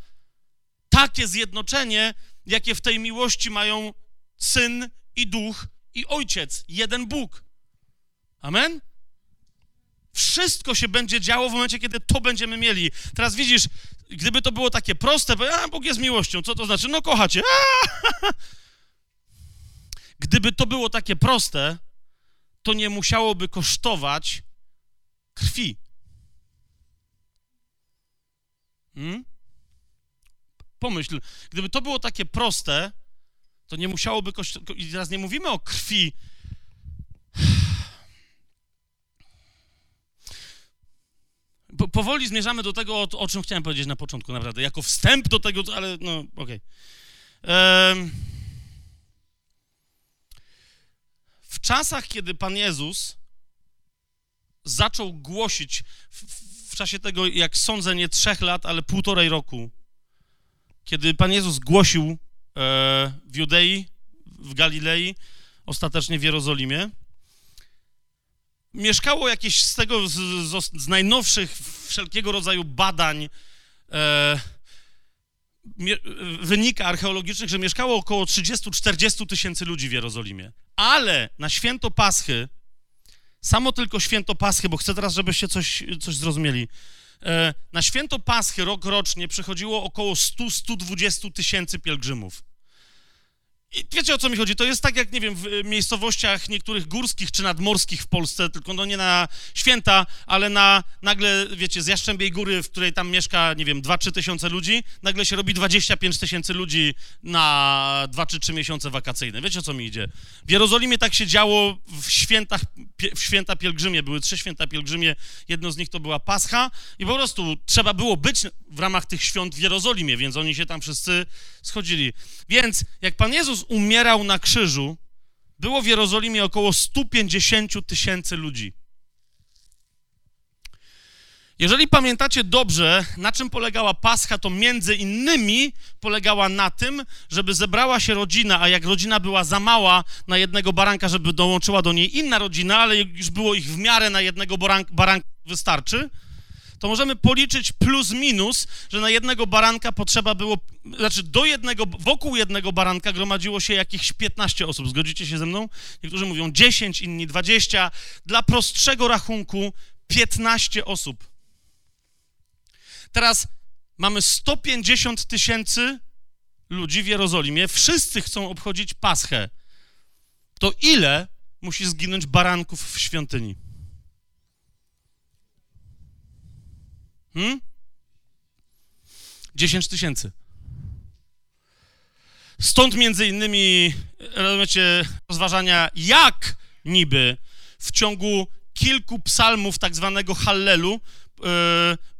Takie zjednoczenie, jakie w tej miłości mają Syn i Duch i Ojciec, jeden Bóg. Amen? Wszystko się będzie działo w momencie, kiedy to będziemy mieli. Teraz widzisz, gdyby to było takie proste, bo a, Bóg jest miłością, co to znaczy? No kochacie. Gdyby to było takie proste, to nie musiałoby kosztować krwi. Hmm? Pomyśl, gdyby to było takie proste, to nie musiałoby. I teraz nie mówimy o krwi. Po, powoli zmierzamy do tego, o, o, czym chciałem powiedzieć na początku, naprawdę. Jako wstęp do tego, ale no, okej. Okay. w czasach, kiedy Pan Jezus zaczął głosić w, czasie tego, jak sądzę, nie trzech lat, ale półtorej roku, kiedy Pan Jezus głosił e, w Judei, w Galilei, ostatecznie w Jerozolimie, mieszkało jakieś z tego, z, z, z najnowszych wszelkiego rodzaju badań, e, wynika archeologicznych, że mieszkało około 30-40 tysięcy ludzi w Jerozolimie. Ale na święto Paschy Samo tylko święto Paschy, bo chcę teraz, żebyście coś, coś zrozumieli. E, na święto Paschy rok rocznie przychodziło około 100-120 tysięcy pielgrzymów. I wiecie o co mi chodzi? To jest tak jak, nie wiem, w miejscowościach niektórych górskich czy nadmorskich w Polsce, tylko no nie na święta, ale na nagle, wiecie, z Jaszczębiej Góry, w której tam mieszka, nie wiem, 2-3 tysiące ludzi, nagle się robi 25 tysięcy ludzi na 2 czy 3 miesiące wakacyjne. Wiecie o co mi idzie? W Jerozolimie tak się działo w świętach, w święta pielgrzymie. Były trzy święta pielgrzymie, jedno z nich to była Pascha i po prostu trzeba było być w ramach tych świąt w Jerozolimie, więc oni się tam wszyscy schodzili. Więc jak Pan Jezus umierał na krzyżu, było w Jerozolimie około 150 tysięcy ludzi. Jeżeli pamiętacie dobrze, na czym polegała Pascha, to między innymi polegała na tym, żeby zebrała się rodzina, a jak rodzina była za mała na jednego baranka, żeby dołączyła do niej inna rodzina, ale już było ich w miarę na jednego baranka wystarczy, to możemy policzyć plus minus, że na jednego baranka potrzeba było, znaczy do jednego, wokół jednego baranka gromadziło się jakieś 15 osób. Zgodzicie się ze mną? Niektórzy mówią 10, inni 20. Dla prostszego rachunku 15 osób. Teraz mamy 150 tysięcy ludzi w Jerozolimie. Wszyscy chcą obchodzić Paschę. To ile musi zginąć baranków w świątyni? Hmm? 10 tysięcy. Stąd między innymi, rozumiecie, rozważania, jak niby w ciągu kilku psalmów tak zwanego Hallelu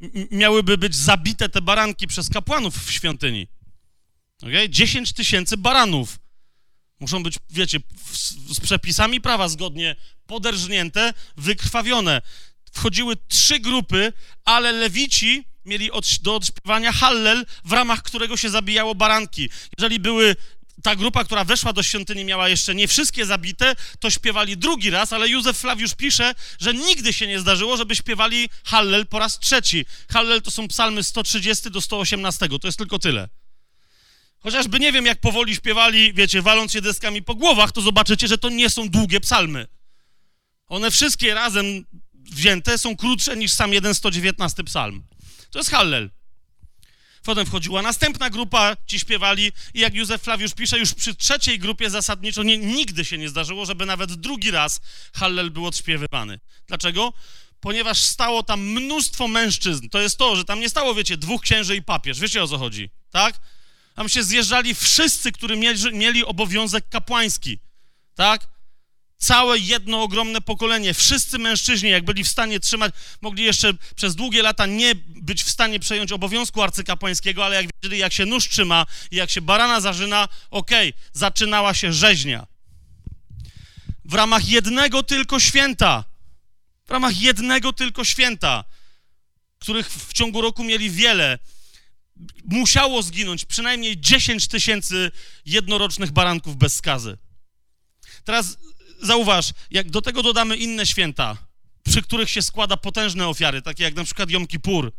yy, miałyby być zabite te baranki przez kapłanów w świątyni. Okay? 10 tysięcy baranów. Muszą być, wiecie, z przepisami prawa zgodnie poderżnięte, wykrwawione. Wchodziły trzy grupy, ale lewici mieli od, do odśpiewania Hallel, w ramach którego się zabijało baranki. Jeżeli były ta grupa, która weszła do świątyni, miała jeszcze nie wszystkie zabite, to śpiewali drugi raz, ale Józef Flawiusz pisze, że nigdy się nie zdarzyło, żeby śpiewali Hallel po raz trzeci. Hallel to są psalmy 130 do 118, to jest tylko tyle. Chociażby nie wiem, jak powoli śpiewali, wiecie, waląc się deskami po głowach, to zobaczycie, że to nie są długie psalmy. One wszystkie razem wzięte są krótsze niż sam jeden 119 psalm. To jest Hallel. Potem wchodziła następna grupa, ci śpiewali i jak Józef Flawiusz pisze, już przy trzeciej grupie zasadniczo nie, nigdy się nie zdarzyło, żeby nawet drugi raz Hallel był odśpiewywany. Dlaczego? Ponieważ stało tam mnóstwo mężczyzn. To jest to, że tam nie stało, wiecie, dwóch księży i papież. Wiecie o co chodzi, tak? Tam się zjeżdżali wszyscy, którzy mieli, mieli obowiązek kapłański, tak? Całe jedno ogromne pokolenie, wszyscy mężczyźni, jak byli w stanie trzymać, mogli jeszcze przez długie lata nie być w stanie przejąć obowiązku arcykapłańskiego, ale jak wiedzieli, jak się nóż trzyma i jak się barana zarzyna, okej, okay, zaczynała się rzeźnia. W ramach jednego tylko święta, w ramach jednego tylko święta, których w ciągu roku mieli wiele, musiało zginąć przynajmniej 10 tysięcy jednorocznych baranków bez skazy. Teraz zauważ, jak do tego dodamy inne święta, przy których się składa potężne ofiary, takie jak na przykład Jom Kippur,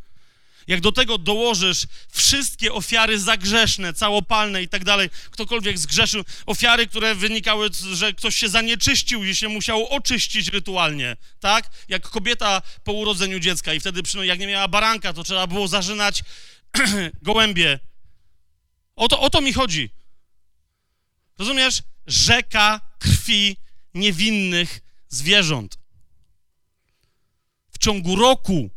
jak do tego dołożysz wszystkie ofiary zagrzeszne, całopalne i tak dalej, ktokolwiek zgrzeszył, ofiary, które wynikały, że ktoś się zanieczyścił i się musiał oczyścić rytualnie, tak? Jak kobieta po urodzeniu dziecka i wtedy, jak nie miała baranka, to trzeba było zarzynać gołębie. O to, o to mi chodzi. Rozumiesz? Rzeka krwi niewinnych zwierząt. W ciągu roku,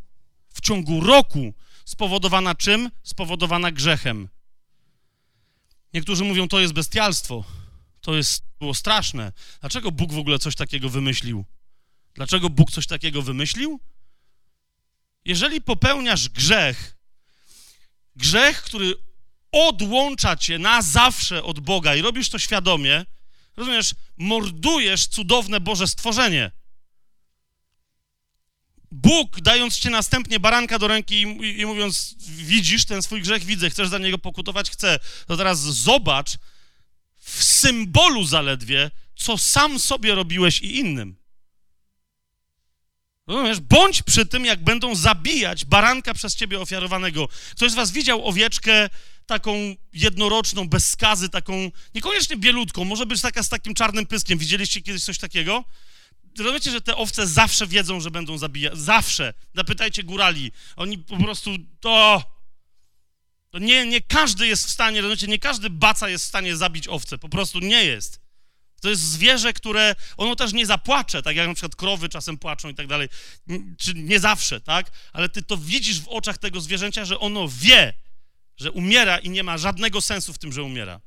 w ciągu roku spowodowana czym? Spowodowana grzechem. Niektórzy mówią, to jest bestialstwo. To jest, było straszne. Dlaczego Bóg w ogóle coś takiego wymyślił? Dlaczego Bóg coś takiego wymyślił? Jeżeli popełniasz grzech, grzech, który odłącza cię na zawsze od Boga i robisz to świadomie, rozumiesz, mordujesz cudowne Boże stworzenie. Bóg, dając ci następnie baranka do ręki i, i, mówiąc, widzisz ten swój grzech, widzę, chcesz za niego pokutować, chcę, to teraz zobacz w symbolu zaledwie, co sam sobie robiłeś i innym. Rozumiesz? Bądź przy tym, jak będą zabijać baranka przez ciebie ofiarowanego. Ktoś z was widział owieczkę taką jednoroczną, bez skazy, taką niekoniecznie bielutką, może być taka z takim czarnym pyskiem. Widzieliście kiedyś coś takiego? Rozumiecie, że te owce zawsze wiedzą, że będą zabijać. Zawsze. Zapytajcie górali. Oni po prostu to... to nie, nie każdy jest w stanie, rozumiecie, nie każdy baca jest w stanie zabić owcę. Po prostu nie jest. To jest zwierzę, które ono też nie zapłacze, tak jak na przykład krowy czasem płaczą i tak dalej. Czy nie zawsze, tak? Ale ty to widzisz w oczach tego zwierzęcia, że ono wie, że umiera i nie ma żadnego sensu w tym, że umiera.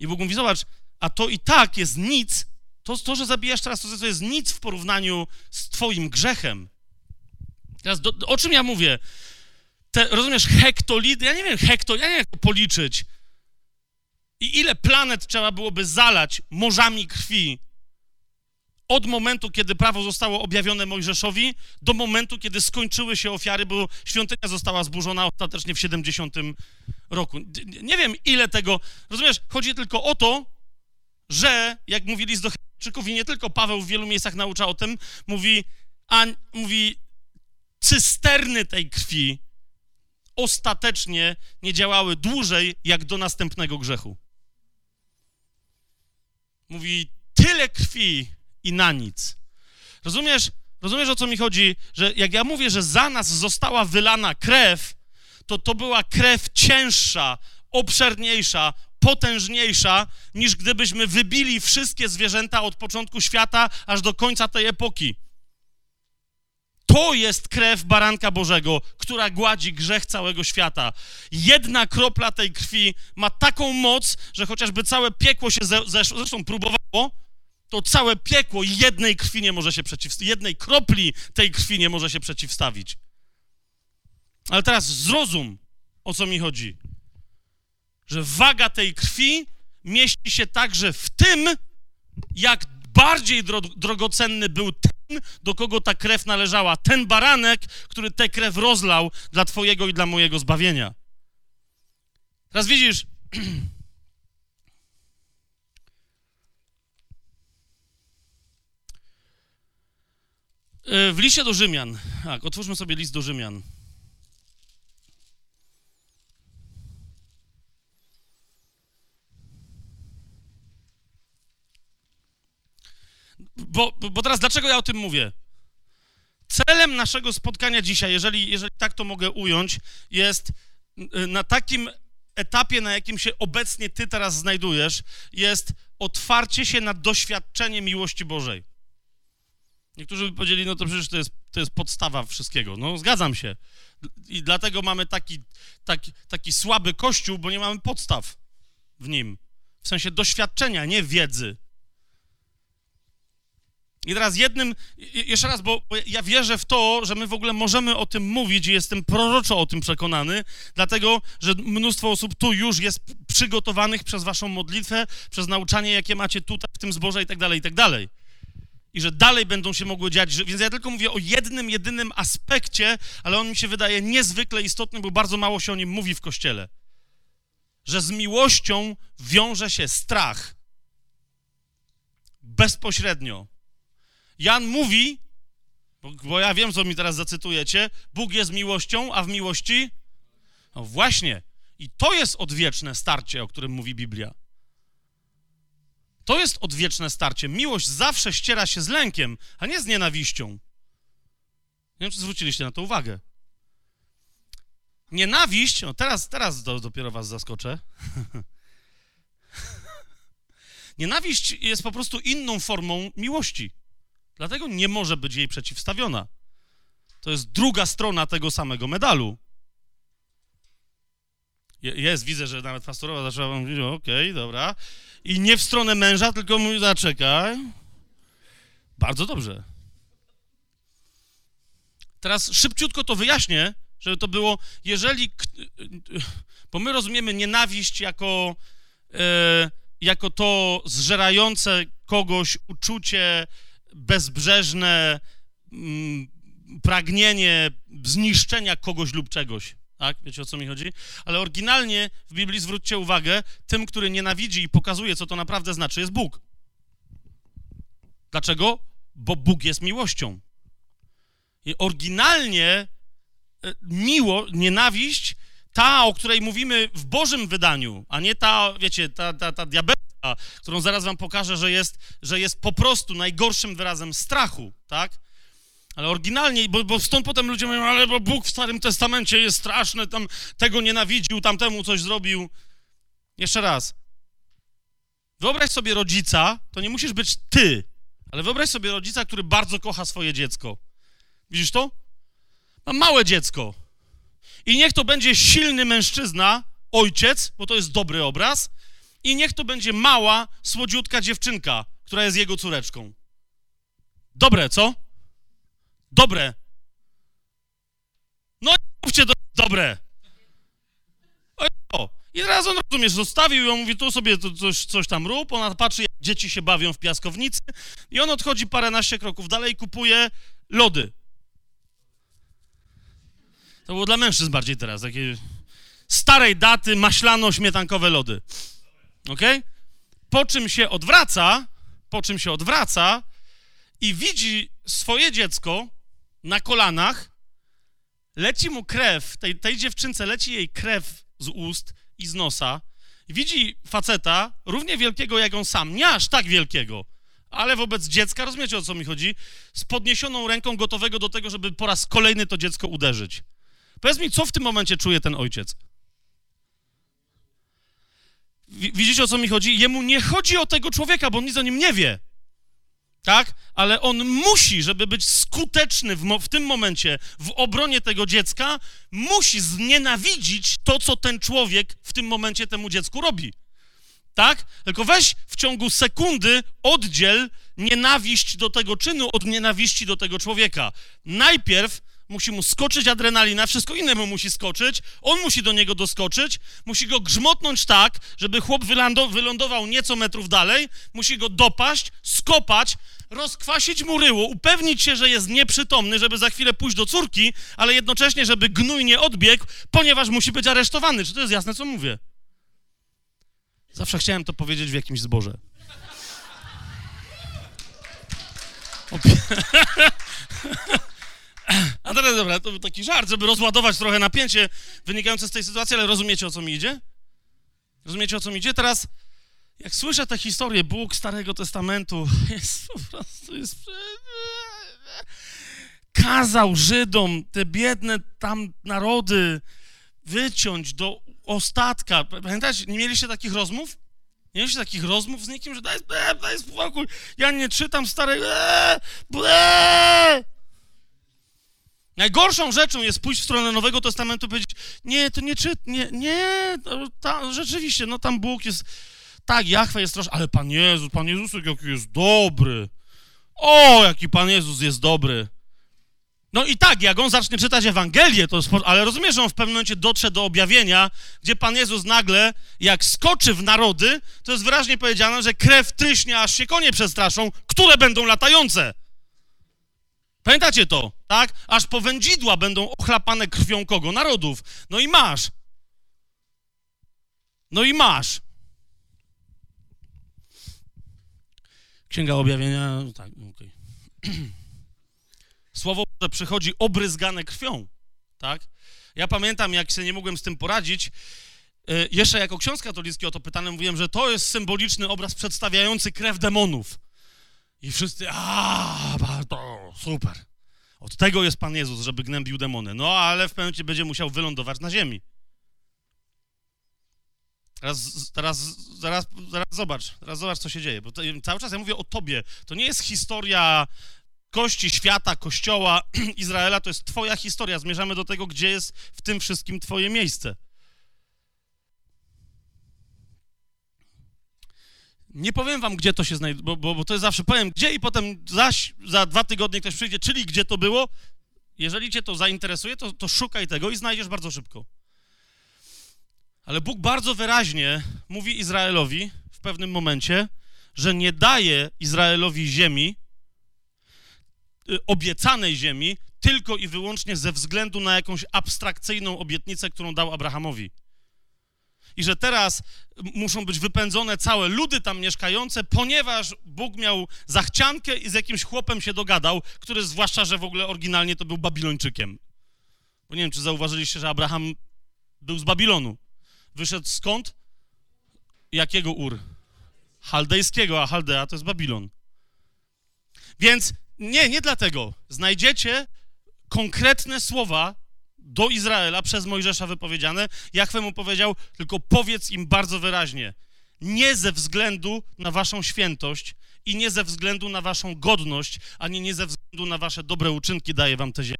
I Bóg mówi, zobacz, a to i tak jest nic, to, to że zabijasz teraz, to, to jest nic w porównaniu z twoim grzechem. Teraz do, o czym ja mówię? Te, rozumiesz, hektolitry, ja nie wiem, hekto, ja nie wiem, jak to policzyć. I ile planet trzeba byłoby zalać morzami krwi, od momentu, kiedy prawo zostało objawione Mojżeszowi, do momentu, kiedy skończyły się ofiary, bo świątynia została zburzona ostatecznie w 70 roku. Nie wiem, ile tego. Rozumiesz, chodzi tylko o to, że, jak mówili z Dochejczyków, i nie tylko Paweł w wielu miejscach naucza o tym, mówi, a, mówi, cysterny tej krwi ostatecznie nie działały dłużej, jak do następnego grzechu. Mówi, tyle krwi i na nic. Rozumiesz, rozumiesz o co mi chodzi? Że jak ja mówię, że za nas została wylana krew, to to była krew cięższa, obszerniejsza, potężniejsza, niż gdybyśmy wybili wszystkie zwierzęta od początku świata aż do końca tej epoki. To jest krew baranka Bożego, która gładzi grzech całego świata. Jedna kropla tej krwi ma taką moc, że chociażby całe piekło się zresztą próbowało, to całe piekło jednej krwi nie może się przeciwstawić, jednej kropli tej krwi nie może się przeciwstawić. Ale teraz zrozum, o co mi chodzi. Że waga tej krwi mieści się także w tym, jak bardziej dro drogocenny był ten, do kogo ta krew należała. Ten baranek, który tę krew rozlał dla Twojego i dla mojego zbawienia. Teraz widzisz, w liście do Rzymian, tak, otwórzmy sobie list do Rzymian. Bo, bo teraz dlaczego ja o tym mówię? Celem naszego spotkania dzisiaj, jeżeli, jeżeli tak to mogę ująć, jest y, na takim etapie, na jakim się obecnie ty teraz znajdujesz, jest otwarcie się na doświadczenie miłości Bożej. Niektórzy by powiedzieli, no to przecież to jest, to jest podstawa wszystkiego. No, zgadzam się. I dlatego mamy taki, taki, taki słaby kościół, bo nie mamy podstaw w nim. W sensie doświadczenia, nie wiedzy. I teraz jednym, jeszcze raz, bo ja wierzę w to, że my w ogóle możemy o tym mówić i jestem proroczo o tym przekonany, dlatego, że mnóstwo osób tu już jest przygotowanych przez waszą modlitwę, przez nauczanie, jakie macie tutaj w tym zborze i tak dalej, i tak dalej. I że dalej będą się mogły dziać, więc ja tylko mówię o jednym, jedynym aspekcie, ale on mi się wydaje niezwykle istotny, bo bardzo mało się o nim mówi w Kościele. Że z miłością wiąże się strach. Bezpośrednio Jan mówi, bo, bo ja wiem, co mi teraz zacytujecie, Bóg jest miłością, a w miłości? No właśnie. I to jest odwieczne starcie, o którym mówi Biblia. To jest odwieczne starcie. Miłość zawsze ściera się z lękiem, a nie z nienawiścią. Nie wiem, czy zwróciliście na to uwagę. Nienawiść, no teraz, teraz do, dopiero was zaskoczę. Nienawiść jest po prostu inną formą miłości. Dlatego nie może być jej przeciwstawiona. To jest druga strona tego samego medalu. Jest, widzę, że nawet pastorowa zaczęła mówić, okej, okay, dobra. I nie w stronę męża, tylko mówi, zaczekaj. Bardzo dobrze. Teraz szybciutko to wyjaśnię, żeby to było, jeżeli, bo my rozumiemy nienawiść jako, e, jako to zżerające kogoś uczucie, bezbrzeżne mm, pragnienie zniszczenia kogoś lub czegoś. Tak? Wiecie o co mi chodzi? Ale oryginalnie w Biblii zwróćcie uwagę, tym, który nienawidzi i pokazuje, co to naprawdę znaczy, jest Bóg. Dlaczego? Bo Bóg jest miłością. I oryginalnie e, miło, nienawiść, ta, o której mówimy w Bożym wydaniu, a nie ta, wiecie, ta, ta, ta diabelska, którą zaraz wam pokażę, że jest, że jest po prostu najgorszym wyrazem strachu, tak? Ale oryginalnie, bo, bo stąd potem ludzie mówią, ale bo Bóg w Starym Testamencie jest straszny, tam tego nienawidził, tamtemu coś zrobił. Jeszcze raz. Wyobraź sobie rodzica, to nie musisz być ty, ale wyobraź sobie rodzica, który bardzo kocha swoje dziecko. Widzisz to? Ma małe dziecko. I niech to będzie silny mężczyzna, ojciec, bo to jest dobry obraz, i niech to będzie mała, słodziutka dziewczynka, która jest jego córeczką. Dobre, co? Dobre. No i mówcie, to dobre. O, I teraz on, rozumiesz, zostawił ją, mówi, tu sobie coś, coś tam rób, ona patrzy, jak dzieci się bawią w piaskownicy i on odchodzi paręnaście kroków dalej kupuje lody. To było dla mężczyzn bardziej teraz, takie starej daty, maślano-śmietankowe lody. Ok? Po czym się odwraca, po czym się odwraca i widzi swoje dziecko na kolanach, leci mu krew, tej, tej dziewczynce leci jej krew z ust i z nosa, widzi faceta równie wielkiego jak on sam, nie aż tak wielkiego, ale wobec dziecka, rozumiecie o co mi chodzi, z podniesioną ręką gotowego do tego, żeby po raz kolejny to dziecko uderzyć. Powiedz mi, co w tym momencie czuje ten ojciec? widzicie o co mi chodzi? Jemu nie chodzi o tego człowieka, bo on nic o nim nie wie. Tak? Ale on musi, żeby być skuteczny w, w tym momencie w obronie tego dziecka, musi znienawidzić to, co ten człowiek w tym momencie temu dziecku robi. Tak? Tylko weź w ciągu sekundy oddziel nienawiść do tego czynu od nienawiści do tego człowieka. Najpierw musi mu skoczyć adrenalina, wszystko inne mu musi skoczyć, on musi do niego doskoczyć, musi go grzmotnąć tak, żeby chłop wylądował nieco metrów dalej, musi go dopaść, skopać, rozkwasić mu ryło, upewnić się, że jest nieprzytomny, żeby za chwilę pójść do córki, ale jednocześnie, żeby gnój nie odbiegł, ponieważ musi być aresztowany. Czy to jest jasne, co mówię? Zawsze chciałem to powiedzieć w jakimś zborze. A teraz dobra, to był taki żart, żeby rozładować trochę napięcie wynikające z tej sytuacji, ale rozumiecie o co mi idzie? Rozumiecie o co mi idzie? Teraz, jak słyszę tę historię Bóg Starego Testamentu, jest po prostu jest. Kazał Żydom te biedne tam narody wyciąć do ostatka. Pamiętacie, nie mieliście takich rozmów? Nie mieliście takich rozmów z nikim, że daj, daj spokój, ja nie czytam starej... Najgorszą rzeczą jest pójść w stronę Nowego Testamentu i powiedzieć, nie, to nie czyt, nie, nie, ta, rzeczywiście, no tam Bóg jest, tak, Jachwę jest troszkę, ale Pan Jezus, Pan Jezus jaki jest dobry. O, jaki Pan Jezus jest dobry. No i tak, jak on zacznie czytać Ewangelię, to ale rozumiesz, że on w pewnym momencie dotrze do objawienia, gdzie Pan Jezus nagle, jak skoczy w narody, to jest wyraźnie powiedziane, że krew tryśnie, aż się konie przestraszą, które będą latające. Pamiętacie to, tak? Aż po wędzidła będą ochlapane krwią kogo? Narodów. No i masz. No i masz. Księga Objawienia, no tak, okej. Okay. Słowo przychodzi obryzgane krwią, tak? Ja pamiętam, jak się nie mogłem z tym poradzić, y, jeszcze jako ksiądz katolicki o to pytany mówiłem, że to jest symboliczny obraz przedstawiający krew demonów. I wszyscy, a, to super. Od tego jest Pan Jezus, żeby gnębił demony. No, ale w pewnym momencie będzie musiał wylądować na ziemi. Teraz, teraz, zaraz, zaraz zobacz, teraz zobacz, co się dzieje. Bo to, cały czas ja mówię o tobie. To nie jest historia kości świata, kościoła, Izraela, to jest twoja historia. Zmierzamy do tego, gdzie jest w tym wszystkim twoje miejsce. Nie powiem wam, gdzie to się znajduje, bo, bo, bo, to jest zawsze powiem gdzie i potem zaś za dwa tygodnie ktoś przyjdzie, czyli gdzie to było. Jeżeli cię to zainteresuje, to, to szukaj tego i znajdziesz bardzo szybko. Ale Bóg bardzo wyraźnie mówi Izraelowi w pewnym momencie, że nie daje Izraelowi ziemi, y, obiecanej ziemi, tylko i wyłącznie ze względu na jakąś abstrakcyjną obietnicę, którą dał Abrahamowi i że teraz muszą być wypędzone całe ludy tam mieszkające, ponieważ Bóg miał zachciankę i z jakimś chłopem się dogadał, który zwłaszcza, że w ogóle oryginalnie to był Babilończykiem. Bo nie wiem, czy zauważyliście, że Abraham był z Babilonu. Wyszedł skąd? Jakiego Ur? Chaldejskiego, a Chaldea to jest Babilon. Więc nie, nie dlatego. Znajdziecie konkretne słowa do Izraela przez Mojżesza wypowiedziane, Jachwę mu powiedział, tylko powiedz im bardzo wyraźnie, nie ze względu na waszą świętość i nie ze względu na waszą godność, ani nie ze względu na wasze dobre uczynki daję wam tę ziemię,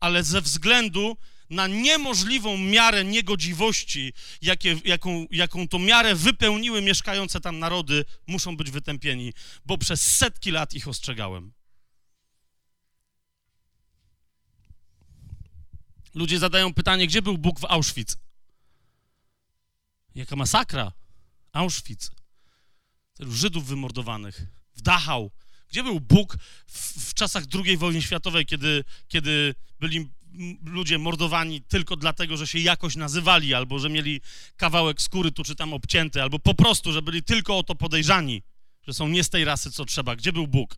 ale ze względu na niemożliwą miarę niegodziwości, jakie, jaką, jaką miarę wypełniły mieszkające tam narody, muszą być wytępieni, bo przez setki lat ich ostrzegałem. Ludzie zadają pytanie, gdzie był Bóg w Auschwitz? Jaka masakra? Auschwitz. Tylu Żydów wymordowanych. W Dachau. Gdzie był Bóg w, w czasach II wojny światowej, kiedy, kiedy byli ludzie mordowani tylko dlatego, że się jakoś nazywali, albo że mieli kawałek skóry tu czy tam obcięty, albo po prostu, że byli tylko o to podejrzani, że są nie z tej rasy, co trzeba. Gdzie był Bóg?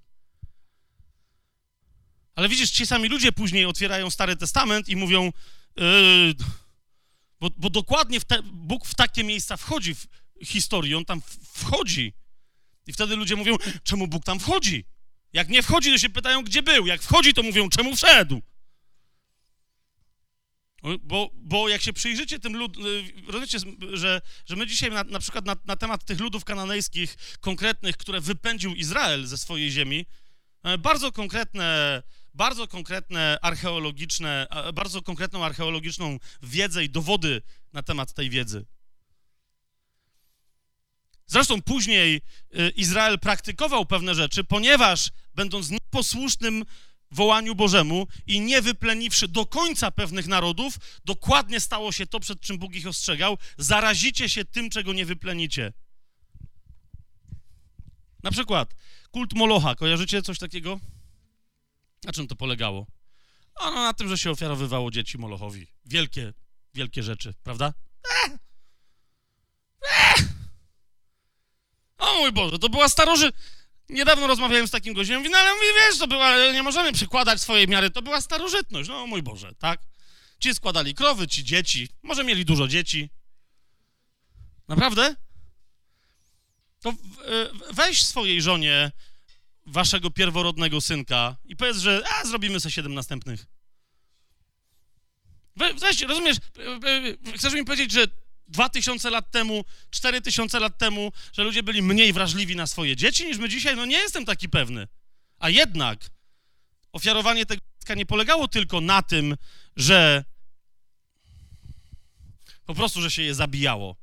Ale widzisz, ci sami ludzie później otwierają Stary Testament i mówią, yy, bo, bo, dokładnie w te, Bóg w takie miejsca wchodzi w historii, on tam wchodzi. I wtedy ludzie mówią, czemu Bóg tam wchodzi? Jak nie wchodzi, to się pytają, gdzie był. Jak wchodzi, to mówią, czemu wszedł? Bo, bo jak się przyjrzycie tym ludom, rozumiecie, że, że my dzisiaj na, na przykład na, na, temat tych ludów kananejskich konkretnych, które wypędził Izrael ze swojej ziemi, e, bardzo konkretne, bardzo konkretne archeologiczne, bardzo konkretną archeologiczną wiedzę i dowody na temat tej wiedzy. Zresztą później e, Izrael praktykował pewne rzeczy, ponieważ będąc nieposłusznym wołaniu Bożemu i nie wypleniwszy do końca pewnych narodów, dokładnie stało się to, przed czym Bóg ich ostrzegał: zarazicie się tym, czego nie wyplenicie. Na przykład kult Molocha. Kojarzycie coś takiego? Na czym to polegało? Ano na tym, że się ofiarowywało dzieci Molochowi. Wielkie, wielkie rzeczy, prawda? Ech! O mój Boże, to była staroży... Niedawno rozmawiałem z takim gościem, mówi, no ale wiesz, to była, nie możemy przykładać swojej miary, to była starożytność, no mój Boże, tak? Ci składali krowy, ci dzieci, może mieli dużo dzieci. Naprawdę? To weź swojej żonie waszego pierworodnego synka i powiedz, że a, zrobimy sobie siedem następnych. Weź, rozumiesz, chcesz mi powiedzieć, że dwa tysiące lat temu, cztery tysiące lat temu, że ludzie byli mniej wrażliwi na swoje dzieci niż my dzisiaj? No nie jestem taki pewny. A jednak ofiarowanie tego dziecka nie polegało tylko na tym, że po prostu, że się je zabijało.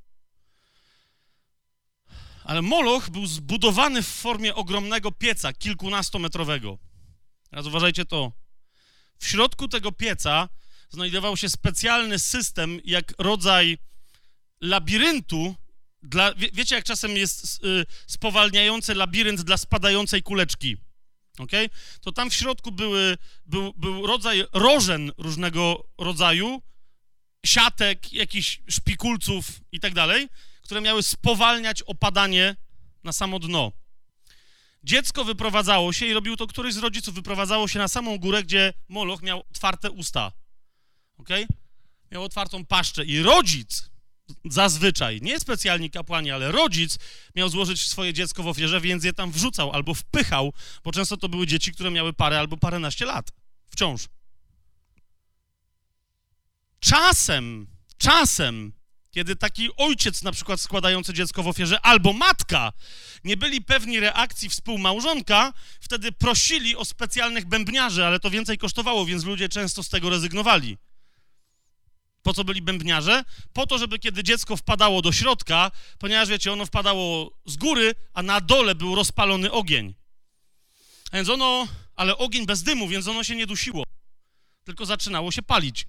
Ale Moloch był zbudowany w formie ogromnego pieca, kilkunastometrowego. Teraz uważajcie to. W środku tego pieca znajdował się specjalny system, jak rodzaj labiryntu, dla, wie, wiecie jak czasem jest y, spowalniający labirynt dla spadającej kuleczki, okay? To tam w środku były, był, był rodzaj rożen różnego rodzaju, siatek, jakichś szpikulców i tak dalej, które miały spowalniać opadanie na samo dno. Dziecko wyprowadzało się i robił to któryś z rodziców, wyprowadzało się na samą górę, gdzie Moloch miał otwarte usta. ok? Miał otwartą paszczę i rodzic zazwyczaj, nie specjalni kapłani, ale rodzic miał złożyć swoje dziecko w ofierze, więc je tam wrzucał albo wpychał, bo często to były dzieci, które miały parę albo paręnaście lat. Wciąż. Czasem, czasem, kiedy taki ojciec na przykład składający dziecko w ofierze albo matka nie byli pewni reakcji współmałżonka, wtedy prosili o specjalnych bębniarzy, ale to więcej kosztowało, więc ludzie często z tego rezygnowali. Po co byli bębniarze? Po to, żeby kiedy dziecko wpadało do środka, ponieważ wiecie, ono wpadało z góry, a na dole był rozpalony ogień. A więc ono, ale ogień bez dymu, więc ono się nie dusiło, tylko zaczynało się palić.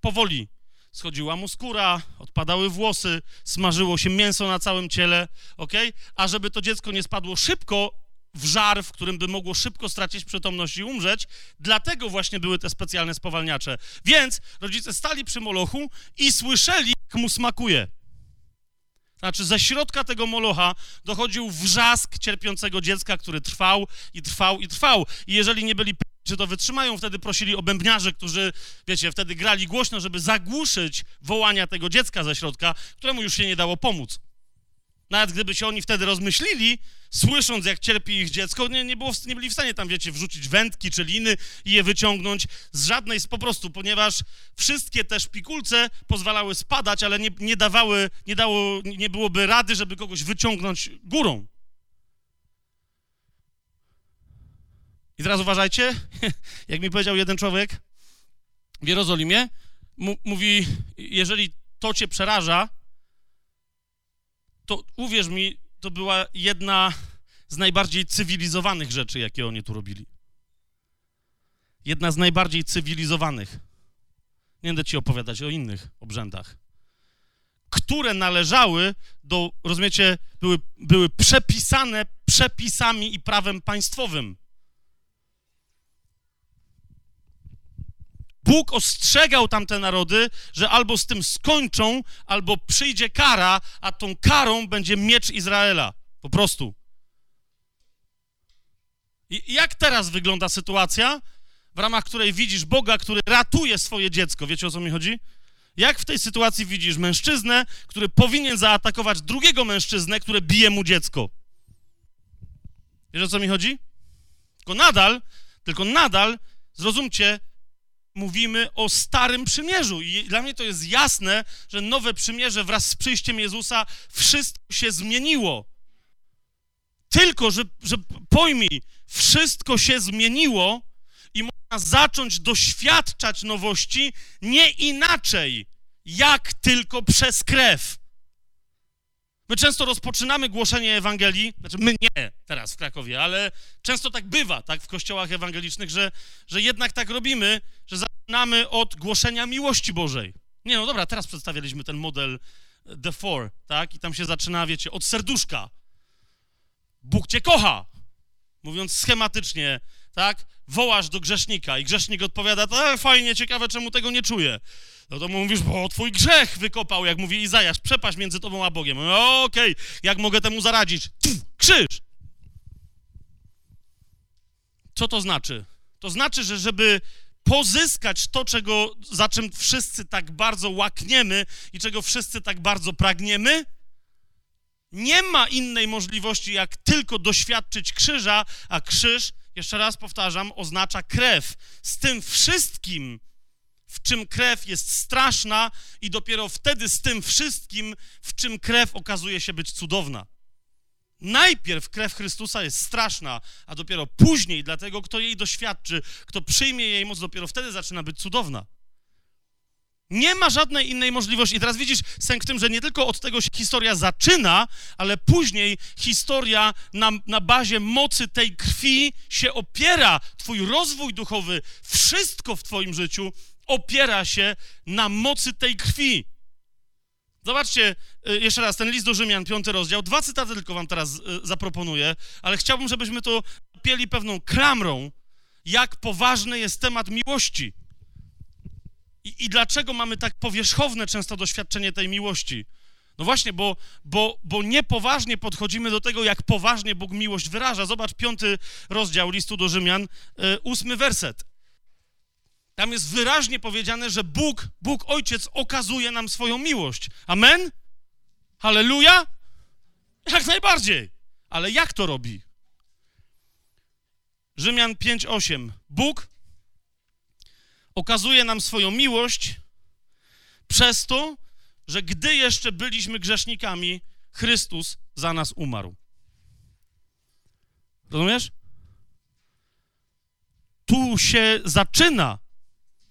Powoli schodziła mu skóra, odpadały włosy, smażyło się mięso na całym ciele, ok? A żeby to dziecko nie spadło szybko, w żar, w którym by mogło szybko stracić przytomność i umrzeć. Dlatego właśnie były te specjalne spowalniacze. Więc rodzice stali przy molochu i słyszeli, jak mu smakuje. Znaczy, ze środka tego molocha dochodził wrzask cierpiącego dziecka, który trwał i trwał i trwał. I jeżeli nie byli czy to wytrzymają, wtedy prosili o bębniarzy, którzy, wiecie, wtedy grali głośno, żeby zagłuszyć wołania tego dziecka ze środka, któremu już się nie dało pomóc. Nawet gdyby się oni wtedy rozmyślili, słysząc, jak cierpi ich dziecko, nie, nie, było, nie byli w stanie tam, wiecie, wrzucić wędki czy liny i je wyciągnąć z żadnej, z po prostu, ponieważ wszystkie te szpikulce pozwalały spadać, ale nie, nie dawały, nie, dało, nie byłoby rady, żeby kogoś wyciągnąć górą. I teraz uważajcie, jak mi powiedział jeden człowiek w Jerozolimie, mówi, jeżeli to cię przeraża, to uwierz mi, to była jedna z najbardziej cywilizowanych rzeczy, jakie oni tu robili. Jedna z najbardziej cywilizowanych. Nie będę ci opowiadać o innych obrzędach, które należały do, rozumiecie, były, były przepisane przepisami i prawem państwowym. Bóg ostrzegał tamte narody, że albo z tym skończą, albo przyjdzie kara, a tą karą będzie miecz Izraela. Po prostu. I jak teraz wygląda sytuacja, w ramach której widzisz Boga, który ratuje swoje dziecko? Wiecie o co mi chodzi? Jak w tej sytuacji widzisz mężczyznę, który powinien zaatakować drugiego mężczyznę, który bije mu dziecko? Wiesz o co mi chodzi? Tylko nadal, tylko nadal, zrozumcie, mówimy o Starym Przymierzu. I dla mnie to jest jasne, że nowe przymierze wraz z przyjściem Jezusa wszystko się zmieniło. Tylko, że, że pojmij, wszystko się zmieniło i można zacząć doświadczać nowości nie inaczej, jak tylko przez krew. My często rozpoczynamy głoszenie Ewangelii, znaczy my nie teraz w Krakowie, ale często tak bywa, tak, w kościołach ewangelicznych, że, że jednak tak robimy, że zaczynamy od głoszenia miłości Bożej. Nie, no dobra, teraz przedstawialiśmy ten model The Four, tak, i tam się zaczyna, wiecie, od serduszka. Bóg cię kocha, mówiąc schematycznie, tak, wołasz do grzesznika i grzesznik odpowiada, to fajnie, ciekawe, czemu tego nie czuję. No to mówisz, bo twój grzech wykopał, jak mówi Izajasz, przepaść między tobą a Bogiem. No, Okej, okay. jak mogę temu zaradzić? krzyż! Co to znaczy? To znaczy, że żeby pozyskać to, czego, za czym wszyscy tak bardzo łakniemy i czego wszyscy tak bardzo pragniemy, nie ma innej możliwości, jak tylko doświadczyć krzyża, a krzyż, jeszcze raz powtarzam, oznacza krew. Z tym wszystkim, w czym krew jest straszna, i dopiero wtedy z tym wszystkim, w czym krew okazuje się być cudowna. Najpierw krew Chrystusa jest straszna, a dopiero później, dlatego kto jej doświadczy, kto przyjmie jej moc, dopiero wtedy zaczyna być cudowna. Nie ma żadnej innej możliwości. I teraz widzisz sęk w tym, że nie tylko od tego się historia zaczyna, ale później historia na, na bazie mocy tej krwi się opiera. Twój rozwój duchowy, wszystko w Twoim życiu opiera się na mocy tej krwi. Zobaczcie y, jeszcze raz ten list do Rzymian, piąty rozdział. Dwa cytaty tylko wam teraz y, zaproponuję, ale chciałbym, żebyśmy to pieli pewną klamrą, jak poważny jest temat miłości. I, I, dlaczego mamy tak powierzchowne często doświadczenie tej miłości? No właśnie, bo, bo, bo niepoważnie podchodzimy do tego, jak poważnie Bóg miłość wyraża. Zobacz piąty rozdział listu do Rzymian, y, ósmy werset. Tam jest wyraźnie powiedziane, że Bóg, Bóg Ojciec okazuje nam swoją miłość. Amen? Halleluja? Jak najbardziej. Ale jak to robi? Rzymian 5:8. Bóg okazuje nam swoją miłość przez to, że gdy jeszcze byliśmy grzesznikami, Chrystus za nas umarł. Rozumiesz? Tu się zaczyna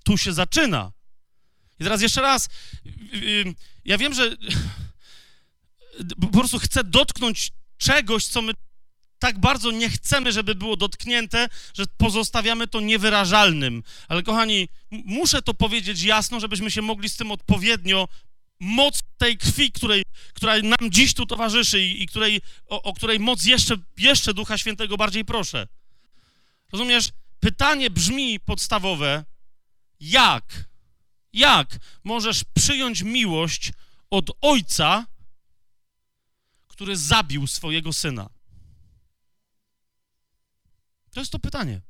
tu się zaczyna. I teraz jeszcze raz, ja wiem, że po prostu chcę dotknąć czegoś, co my tak bardzo nie chcemy, żeby było dotknięte, że pozostawiamy to niewyrażalnym. Ale kochani, muszę to powiedzieć jasno, żebyśmy się mogli z tym odpowiednio moc tej krwi, której, która nam dziś tu towarzyszy i, i której, o, o której moc jeszcze, jeszcze Ducha Świętego bardziej proszę. Rozumiesz? Pytanie brzmi podstawowe, jak, jak możesz przyjąć miłość od ojca, który zabił swojego syna? To jest to pytanie.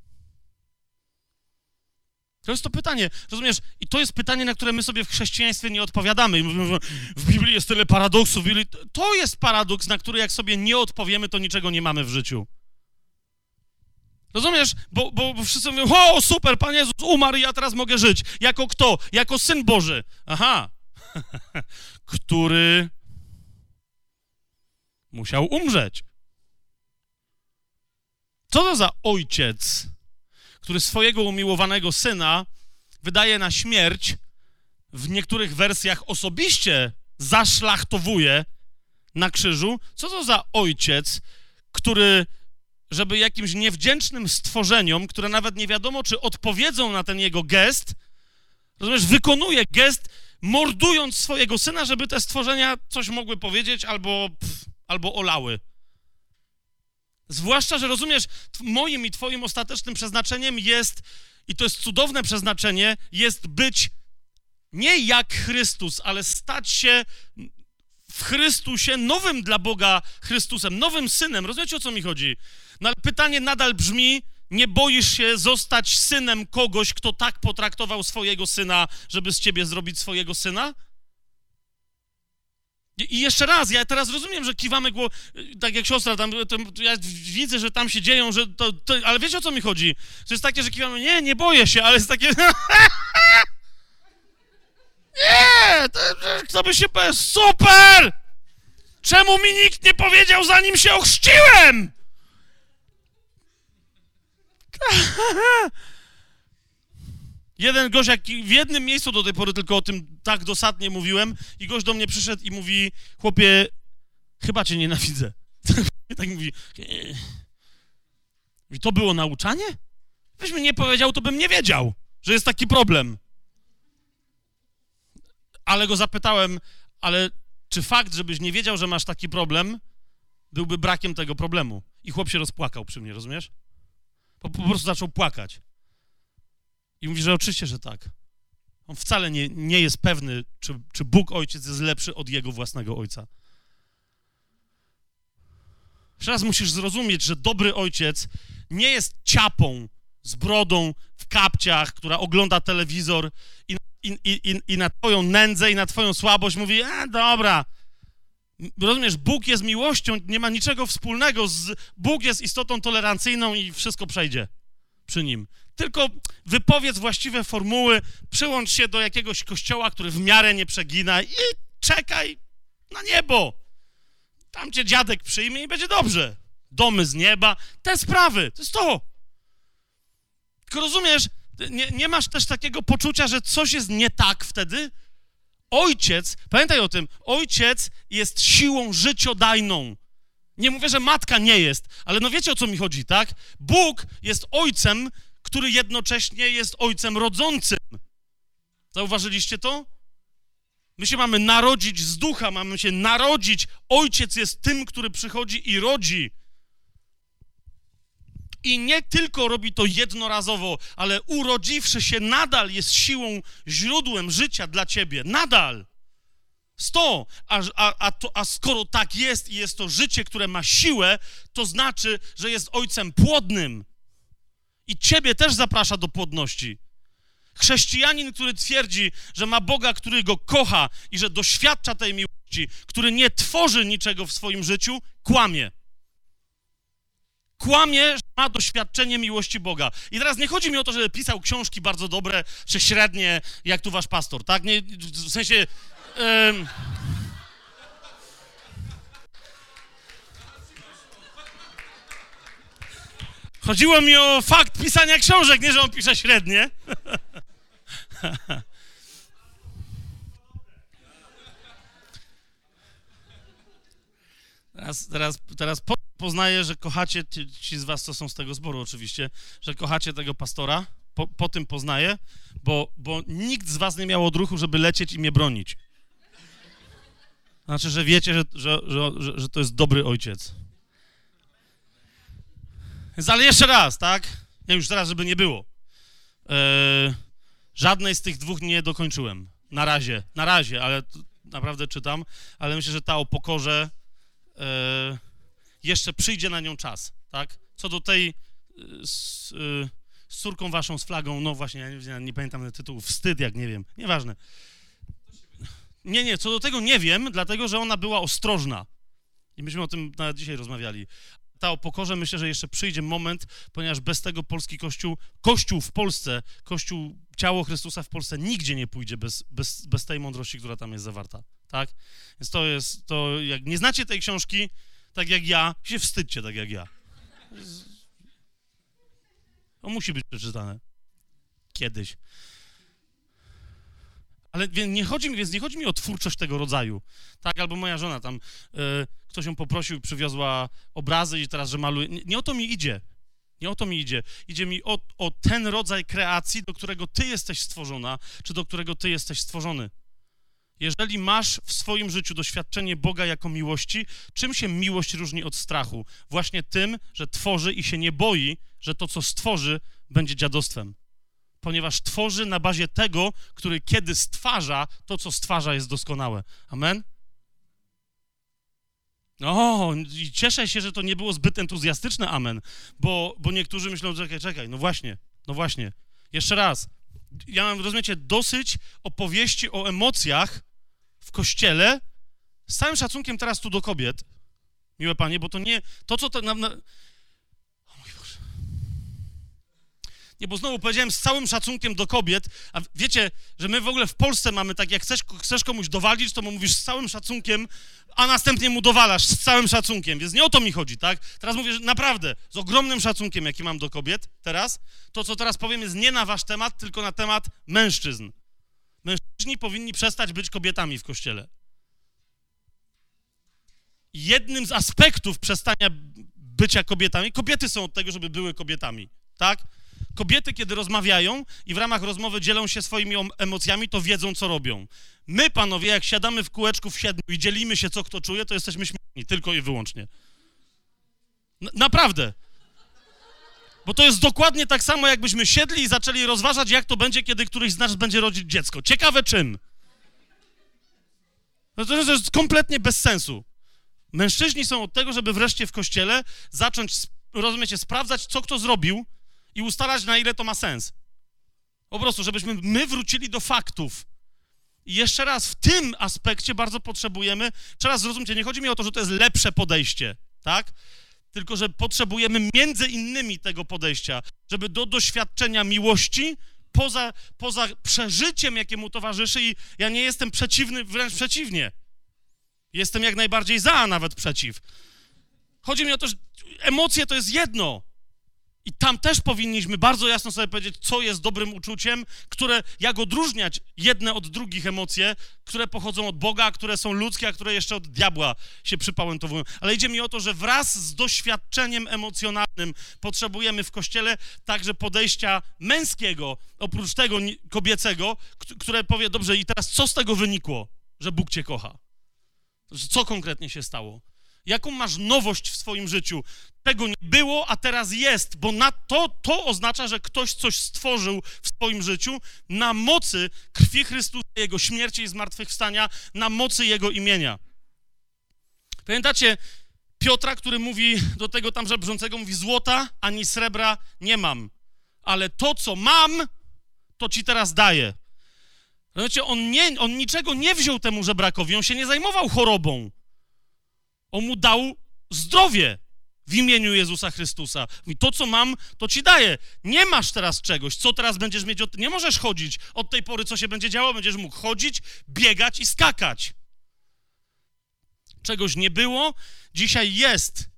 To jest to pytanie, rozumiesz? I to jest pytanie, na które my sobie w chrześcijaństwie nie odpowiadamy. W Biblii jest tyle paradoksów. To jest paradoks, na który jak sobie nie odpowiemy, to niczego nie mamy w życiu. Rozumiesz? Bo, bo, bo wszyscy mówią, o super, Pan Jezus umarł i ja teraz mogę żyć. Jako kto? Jako Syn Boży. Aha. Który musiał umrzeć. Co to za ojciec, który swojego umiłowanego syna wydaje na śmierć, w niektórych wersjach osobiście zaszlachtowuje na krzyżu? Co to za ojciec, który żeby jakimś niewdzięcznym stworzeniom, które nawet nie wiadomo, czy odpowiedzą na ten jego gest, rozumiesz, wykonuje gest, mordując swojego syna, żeby te stworzenia coś mogły powiedzieć albo, pff, albo olały. Zwłaszcza, że rozumiesz, moim i twoim ostatecznym przeznaczeniem jest, i to jest cudowne przeznaczenie, jest być nie jak Chrystus, ale stać się w Chrystusie nowym dla Boga Chrystusem, nowym synem. Rozumiecie, o co mi chodzi? No ale pytanie nadal brzmi, nie boisz się zostać synem kogoś, kto tak potraktował swojego syna, żeby z ciebie zrobić swojego syna? I jeszcze raz, ja teraz rozumiem, że kiwamy głową, tak jak siostra, tam, to, ja widzę, że tam się dzieją, że to, to, ale wiecie o co mi chodzi? To jest takie, że kiwamy, nie, nie boję się, ale jest takie... nie, by się super! Czemu mi nikt nie powiedział, zanim się ochrzciłem? Jeden gość, jak w jednym miejscu do tej pory tylko o tym tak dosadnie mówiłem i gość do mnie przyszedł i mówi, chłopie, chyba cię nienawidzę. tak mówi. I to było nauczanie? Gdybyś mi nie powiedział, to bym nie wiedział, że jest taki problem. Ale go zapytałem, ale czy fakt, żebyś nie wiedział, że masz taki problem, byłby brakiem tego problemu? I chłop się rozpłakał przy mnie, rozumiesz? Po, po prostu zaczął płakać. I mówi, że oczywiście, że tak. On wcale nie, nie jest pewny, czy, czy Bóg Ojciec jest lepszy od jego własnego Ojca. Jeszcze raz musisz zrozumieć, że dobry Ojciec nie jest ciapą z brodą w kapciach, która ogląda telewizor i, i, i, i na twoją nędzę i na twoją słabość mówi, e, dobra, Rozumiesz, Bóg jest miłością, nie ma niczego wspólnego z... Bóg jest istotą tolerancyjną i wszystko przejdzie przy nim. Tylko wypowiedz właściwe formuły, przyłącz się do jakiegoś kościoła, który w miarę nie przegina i czekaj na niebo. Tam cię dziadek przyjmie i będzie dobrze. Domy z nieba, te sprawy, to jest to. Rozumiesz, nie, nie masz też takiego poczucia, że coś jest nie tak wtedy? Ojciec, pamiętaj o tym, ojciec jest siłą życiodajną. Nie mówię, że matka nie jest, ale no wiecie o co mi chodzi, tak? Bóg jest ojcem, który jednocześnie jest ojcem rodzącym. Zauważyliście to? My się mamy narodzić z ducha, mamy się narodzić. Ojciec jest tym, który przychodzi i rodzi. I nie tylko robi to jednorazowo, ale urodziwszy się nadal jest siłą, źródłem życia dla ciebie. Nadal. Sto. A, a, a, to, a skoro tak jest i jest to życie, które ma siłę, to znaczy, że jest ojcem płodnym. I ciebie też zaprasza do płodności. Chrześcijanin, który twierdzi, że ma Boga, który go kocha i że doświadcza tej miłości, który nie tworzy niczego w swoim życiu, kłamie. Kłamie, ma doświadczenie miłości Boga. I teraz nie chodzi mi o to, że pisał książki bardzo dobre, czy średnie, jak tu wasz pastor, tak? Nie, w sensie... Yy... Chodziło mi o fakt pisania książek, nie, że on pisze średnie. Teraz, teraz, teraz poznaję, że kochacie, ci, z was, co są z tego zboru oczywiście, że kochacie tego pastora, po, po tym poznaję, bo, bo nikt z was nie miał odruchu, żeby lecieć i mnie bronić. Znaczy, że wiecie, że, że, że, że to jest dobry ojciec. Więc ale jeszcze raz, tak? Nie, już teraz, żeby nie było. E, żadnej z tych dwóch nie dokończyłem. Na razie, na razie, ale naprawdę czytam. Ale myślę, że ta o pokorze e, jeszcze przyjdzie na nią czas, tak? Co do tej e, z, z córką waszą, z flagą, no właśnie, nie, nie pamiętam tytułu, wstyd, jak nie wiem, nieważne. Nie, nie, co do tego nie wiem, dlatego, że ona była ostrożna. I myśmy o tym nawet dzisiaj rozmawiali ta o pokorze, myślę, że jeszcze przyjdzie moment, ponieważ bez tego polski Kościół, Kościół w Polsce, Kościół, ciało Chrystusa w Polsce nigdzie nie pójdzie bez, bez, bez tej mądrości, która tam jest zawarta, tak? Więc to jest, to jak nie znacie tej książki, tak jak ja, się wstydźcie tak jak ja. To musi być przeczytane. Kiedyś. Ale nie chodzi mi, więc nie chodzi mi o twórczość tego rodzaju. Tak, albo moja żona tam, y, ktoś ją poprosił, przywiozła obrazy i teraz, że maluje. Nie, nie, o to mi idzie. Nie o to mi idzie. Idzie mi o, o ten rodzaj kreacji, do którego ty jesteś stworzona, czy do którego ty jesteś stworzony. Jeżeli masz w swoim życiu doświadczenie Boga jako miłości, czym się miłość różni od strachu? Właśnie tym, że tworzy i się nie boi, że to, co stworzy, będzie dziadostwem ponieważ tworzy na bazie tego, który kiedy stwarza, to co stwarza jest doskonałe. Amen? O, i cieszę się, że to nie było zbyt entuzjastyczne amen, bo, bo niektórzy myślą, czekaj, czekaj, no właśnie, no właśnie. Jeszcze raz, ja mam, rozumiecie, dosyć opowieści o emocjach w kościele z całym szacunkiem teraz tu do kobiet, miłe panie, bo to nie, to co to nam... Na... O mój Boże. Nie, bo znowu powiedziałem z całym szacunkiem do kobiet, a wiecie, że my w ogóle w Polsce mamy tak, jak chcesz, chcesz komuś dowalić, to mu mówisz z całym szacunkiem, a następnie mu dowalasz z całym szacunkiem, więc nie o to mi chodzi, tak? Teraz mówię, że naprawdę, z ogromnym szacunkiem, jaki mam do kobiet teraz, to, co teraz powiem, jest nie na wasz temat, tylko na temat mężczyzn. Mężczyźni powinni przestać być kobietami w Kościele. Jednym z aspektów przestania bycia kobietami, kobiety są od tego, żeby były kobietami, tak? Kobiety, kiedy rozmawiają i w ramach rozmowy dzielą się swoimi emocjami, to wiedzą, co robią. My, panowie, jak siadamy w kółeczku w siedmiu i dzielimy się, co kto czuje, to jesteśmy śmieszni, tylko i wyłącznie. N naprawdę. Bo to jest dokładnie tak samo, jakbyśmy siedli i zaczęli rozważać, jak to będzie, kiedy któryś z nas będzie rodzić dziecko. Ciekawe czym. No to jest kompletnie bez sensu. Mężczyźni są od tego, żeby wreszcie w kościele zacząć, rozumiecie, sprawdzać, co kto zrobił i ustalać, na ile to ma sens. Po prostu, żebyśmy my wrócili do faktów. I jeszcze raz, w tym aspekcie bardzo potrzebujemy, teraz zrozumcie, nie chodzi mi o to, że to jest lepsze podejście, tak? Tylko, że potrzebujemy między innymi tego podejścia, żeby do doświadczenia miłości, poza, poza przeżyciem, jakiemu towarzyszy, i ja nie jestem przeciwny, wręcz przeciwnie. Jestem jak najbardziej za, a nawet przeciw. Chodzi mi o to, że emocje to jest jedno. I tam też powinniśmy bardzo jasno sobie powiedzieć, co jest dobrym uczuciem, które, jak odróżniać jedne od drugich emocje, które pochodzą od Boga, które są ludzkie, a które jeszcze od diabła się przypałętowują. Ale idzie mi o to, że wraz z doświadczeniem emocjonalnym potrzebujemy w Kościele także podejścia męskiego, oprócz tego kobiecego, które powie, dobrze, i teraz co z tego wynikło, że Bóg cię kocha? Co konkretnie się stało? Jaką masz nowość w swoim życiu? Tego nie było, a teraz jest, bo na to, to oznacza, że ktoś coś stworzył w swoim życiu na mocy krwi Chrystusa, Jego śmierci i zmartwychwstania, na mocy Jego imienia. Pamiętacie Piotra, który mówi do tego tam żebrzącego, mówi złota ani srebra nie mam, ale to, co mam, to ci teraz daję. Znaczy, on, nie, on niczego nie wziął temu żebrakowi, on się nie zajmował chorobą. On mu dał zdrowie w imieniu Jezusa Chrystusa. Mówi, to co mam, to ci daję. Nie masz teraz czegoś, co teraz będziesz mieć, od... nie możesz chodzić. Od tej pory, co się będzie działo, będziesz mógł chodzić, biegać i skakać. Czegoś nie było, dzisiaj jest.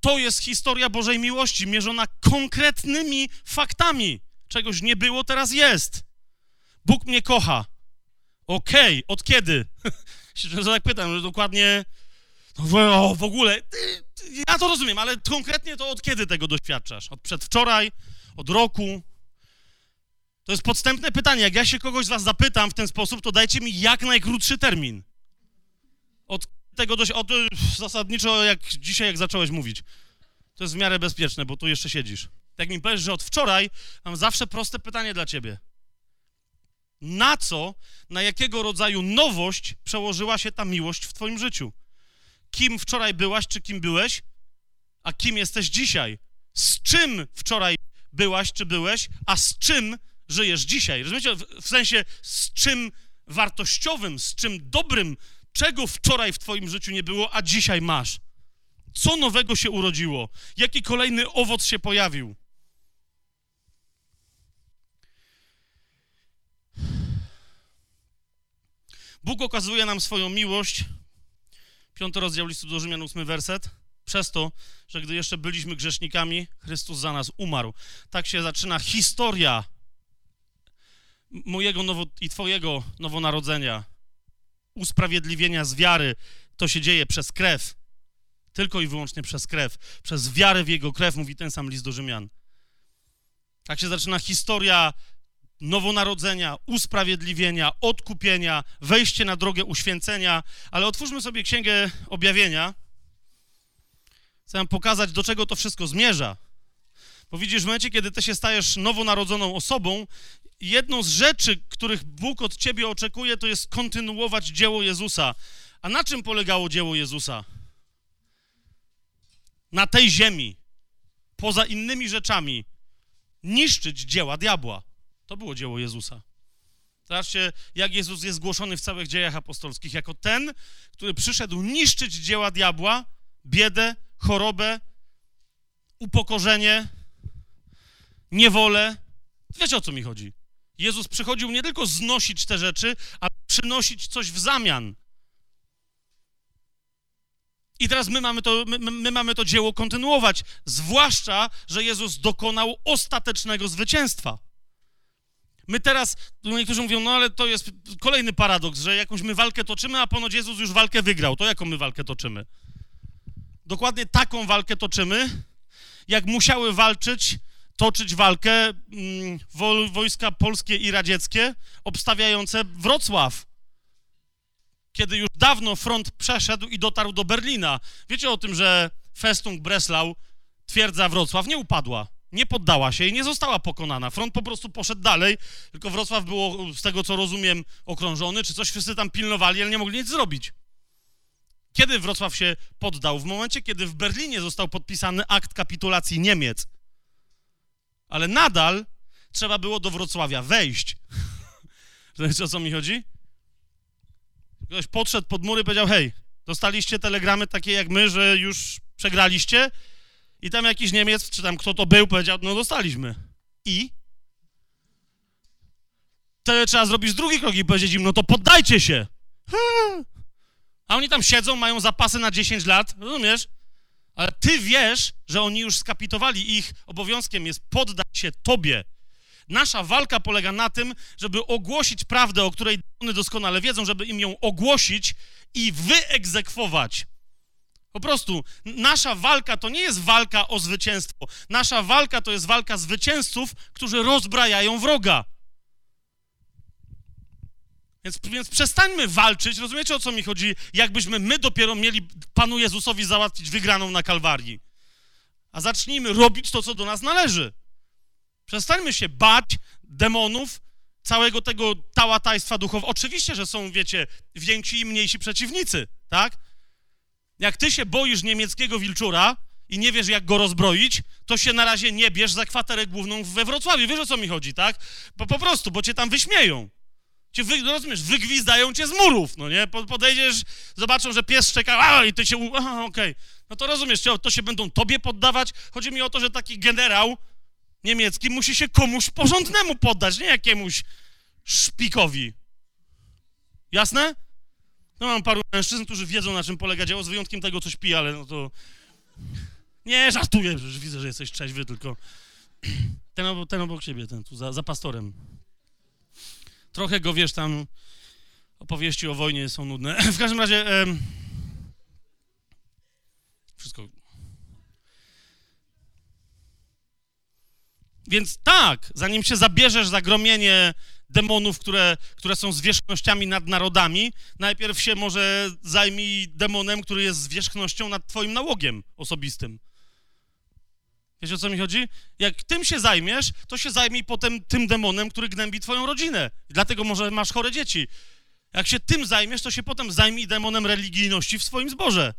To jest historia Bożej miłości, mierzona konkretnymi faktami. Czegoś nie było, teraz jest. Bóg mnie kocha. Okej, okay. od kiedy? że tak pytam, że dokładnie no, w ogóle, ja to rozumiem, ale konkretnie to od kiedy tego doświadczasz? Od przedwczoraj? Od roku? To jest podstępne pytanie. Jak ja się kogoś z was zapytam w ten sposób, to dajcie mi jak najkrótszy termin. Od tego dość, od, zasadniczo jak dzisiaj, jak zacząłeś mówić. To jest w miarę bezpieczne, bo tu jeszcze siedzisz. Jak mi powiesz, że od wczoraj, mam zawsze proste pytanie dla ciebie. Na co, na jakiego rodzaju nowość przełożyła się ta miłość w twoim życiu? Kim wczoraj byłaś, czy kim byłeś, a kim jesteś dzisiaj. Z czym wczoraj byłaś, czy byłeś, a z czym żyjesz dzisiaj. Rozumiecie? W sensie z czym wartościowym, z czym dobrym, czego wczoraj w Twoim życiu nie było, a dzisiaj masz. Co nowego się urodziło? Jaki kolejny owoc się pojawił? Bóg okazuje nam swoją miłość Piąty rozdział listu do Rzymian, ósmy werset. Przez to, że gdy jeszcze byliśmy grzesznikami, Chrystus za nas umarł. Tak się zaczyna historia mojego nowo, i twojego nowonarodzenia, usprawiedliwienia z wiary. To się dzieje przez krew. Tylko i wyłącznie przez krew. Przez wiarę w Jego krew, mówi ten sam list do Rzymian. Tak się zaczyna historia nowonarodzenia, usprawiedliwienia, odkupienia, wejście na drogę uświęcenia, ale otwórzmy sobie Księgę Objawienia. Chcę pokazać, do czego to wszystko zmierza. Bo widzisz, w momencie, kiedy ty się stajesz nowonarodzoną osobą, jedną z rzeczy, których Bóg od ciebie oczekuje, to jest kontynuować dzieło Jezusa. A na czym polegało dzieło Jezusa? Na tej ziemi, poza innymi rzeczami, niszczyć dzieła diabła. To było dzieło Jezusa. Zobaczcie, jak Jezus jest głoszony w całych dziejach apostolskich, jako ten, który przyszedł niszczyć dzieła diabła, biedę, chorobę, upokorzenie, niewolę. Wiecie o co mi chodzi? Jezus przychodził nie tylko znosić te rzeczy, a przynosić coś w zamian. I teraz my mamy, to, my, my mamy to dzieło kontynuować, zwłaszcza, że Jezus dokonał ostatecznego zwycięstwa. My teraz, niektórzy mówią, no ale to jest kolejny paradoks, że jakąś my walkę toczymy, a ponoć Jezus już walkę wygrał. To jaką my walkę toczymy? Dokładnie taką walkę toczymy, jak musiały walczyć, toczyć walkę mm, wojska polskie i radzieckie, obstawiające Wrocław kiedy już dawno front przeszedł i dotarł do Berlina. Wiecie o tym, że Festung Breslau, twierdza Wrocław, nie upadła, nie poddała się i nie została pokonana. Front po prostu poszedł dalej, tylko Wrocław było, z tego co rozumiem, okrążony, czy coś wszyscy tam pilnowali, ale nie mogli nic zrobić. Kiedy Wrocław się poddał? W momencie, kiedy w Berlinie został podpisany akt kapitulacji Niemiec. Ale nadal trzeba było do Wrocławia wejść. Wiecie o co mi chodzi? Ktoś podszedł pod mury i powiedział, hej, dostaliście telegramy takie jak my, że już przegraliście? I tam jakiś Niemiec, czy tam kto to był, powiedział, no dostaliśmy. I? Wtedy trzeba zrobić drugi krok i powiedzieć im, no to poddajcie się. A oni tam siedzą, mają zapasy na 10 lat, rozumiesz? Ale ty wiesz, że oni już skapitowali. Ich obowiązkiem jest poddać się tobie. Nasza walka polega na tym, żeby ogłosić prawdę, o której one doskonale wiedzą, żeby im ją ogłosić i wyegzekwować. Po prostu nasza walka to nie jest walka o zwycięstwo. Nasza walka to jest walka zwycięzców, którzy rozbrajają wroga. Więc, więc przestańmy walczyć, rozumiecie o co mi chodzi? Jakbyśmy my dopiero mieli Panu Jezusowi załatwić wygraną na Kalwarii. A zacznijmy robić to, co do nas należy. Przestańmy się bać demonów, całego tego tałatajstwa duchowego. Oczywiście, że są, wiecie, więksi i mniejsi przeciwnicy, tak? Jak ty się boisz niemieckiego wilczura i nie wiesz, jak go rozbroić, to się na razie nie bierz za kwaterę główną we Wrocławiu. Wiesz, o co mi chodzi, tak? Po, po prostu, bo cię tam wyśmieją. Cię, wy, rozumiesz, wygwizdają cię z murów, no nie? Podejdziesz, zobaczą, że pies szczeka, a, i ty się, aha, okej. Okay. No to rozumiesz, to się będą tobie poddawać. Chodzi mi o to, że taki generał niemiecki musi się komuś porządnemu poddać, nie jakiemuś szpikowi. Jasne? No mam paru mężczyzn, którzy wiedzą, na czym polega dzieło, z wyjątkiem tego, co śpi, ale no to... Nie, żartuję, że widzę, że jesteś trzeźwy, tylko ten obok, ten obok siebie, ten tu za, za pastorem. Trochę go, wiesz, tam opowieści o wojnie są nudne. W każdym razie... Em, wszystko Więc tak, zanim się zabierzesz za gromienie demonów, które, które są zwierzchnościami nad narodami, najpierw się może zajmij demonem, który jest zwierzchnością nad twoim nałogiem osobistym. Wiecie, o co mi chodzi? Jak tym się zajmiesz, to się zajmij potem tym demonem, który gnębi twoją rodzinę. dlatego może masz chore dzieci. Jak się tym zajmiesz, to się potem zajmij demonem religijności w swoim zborze.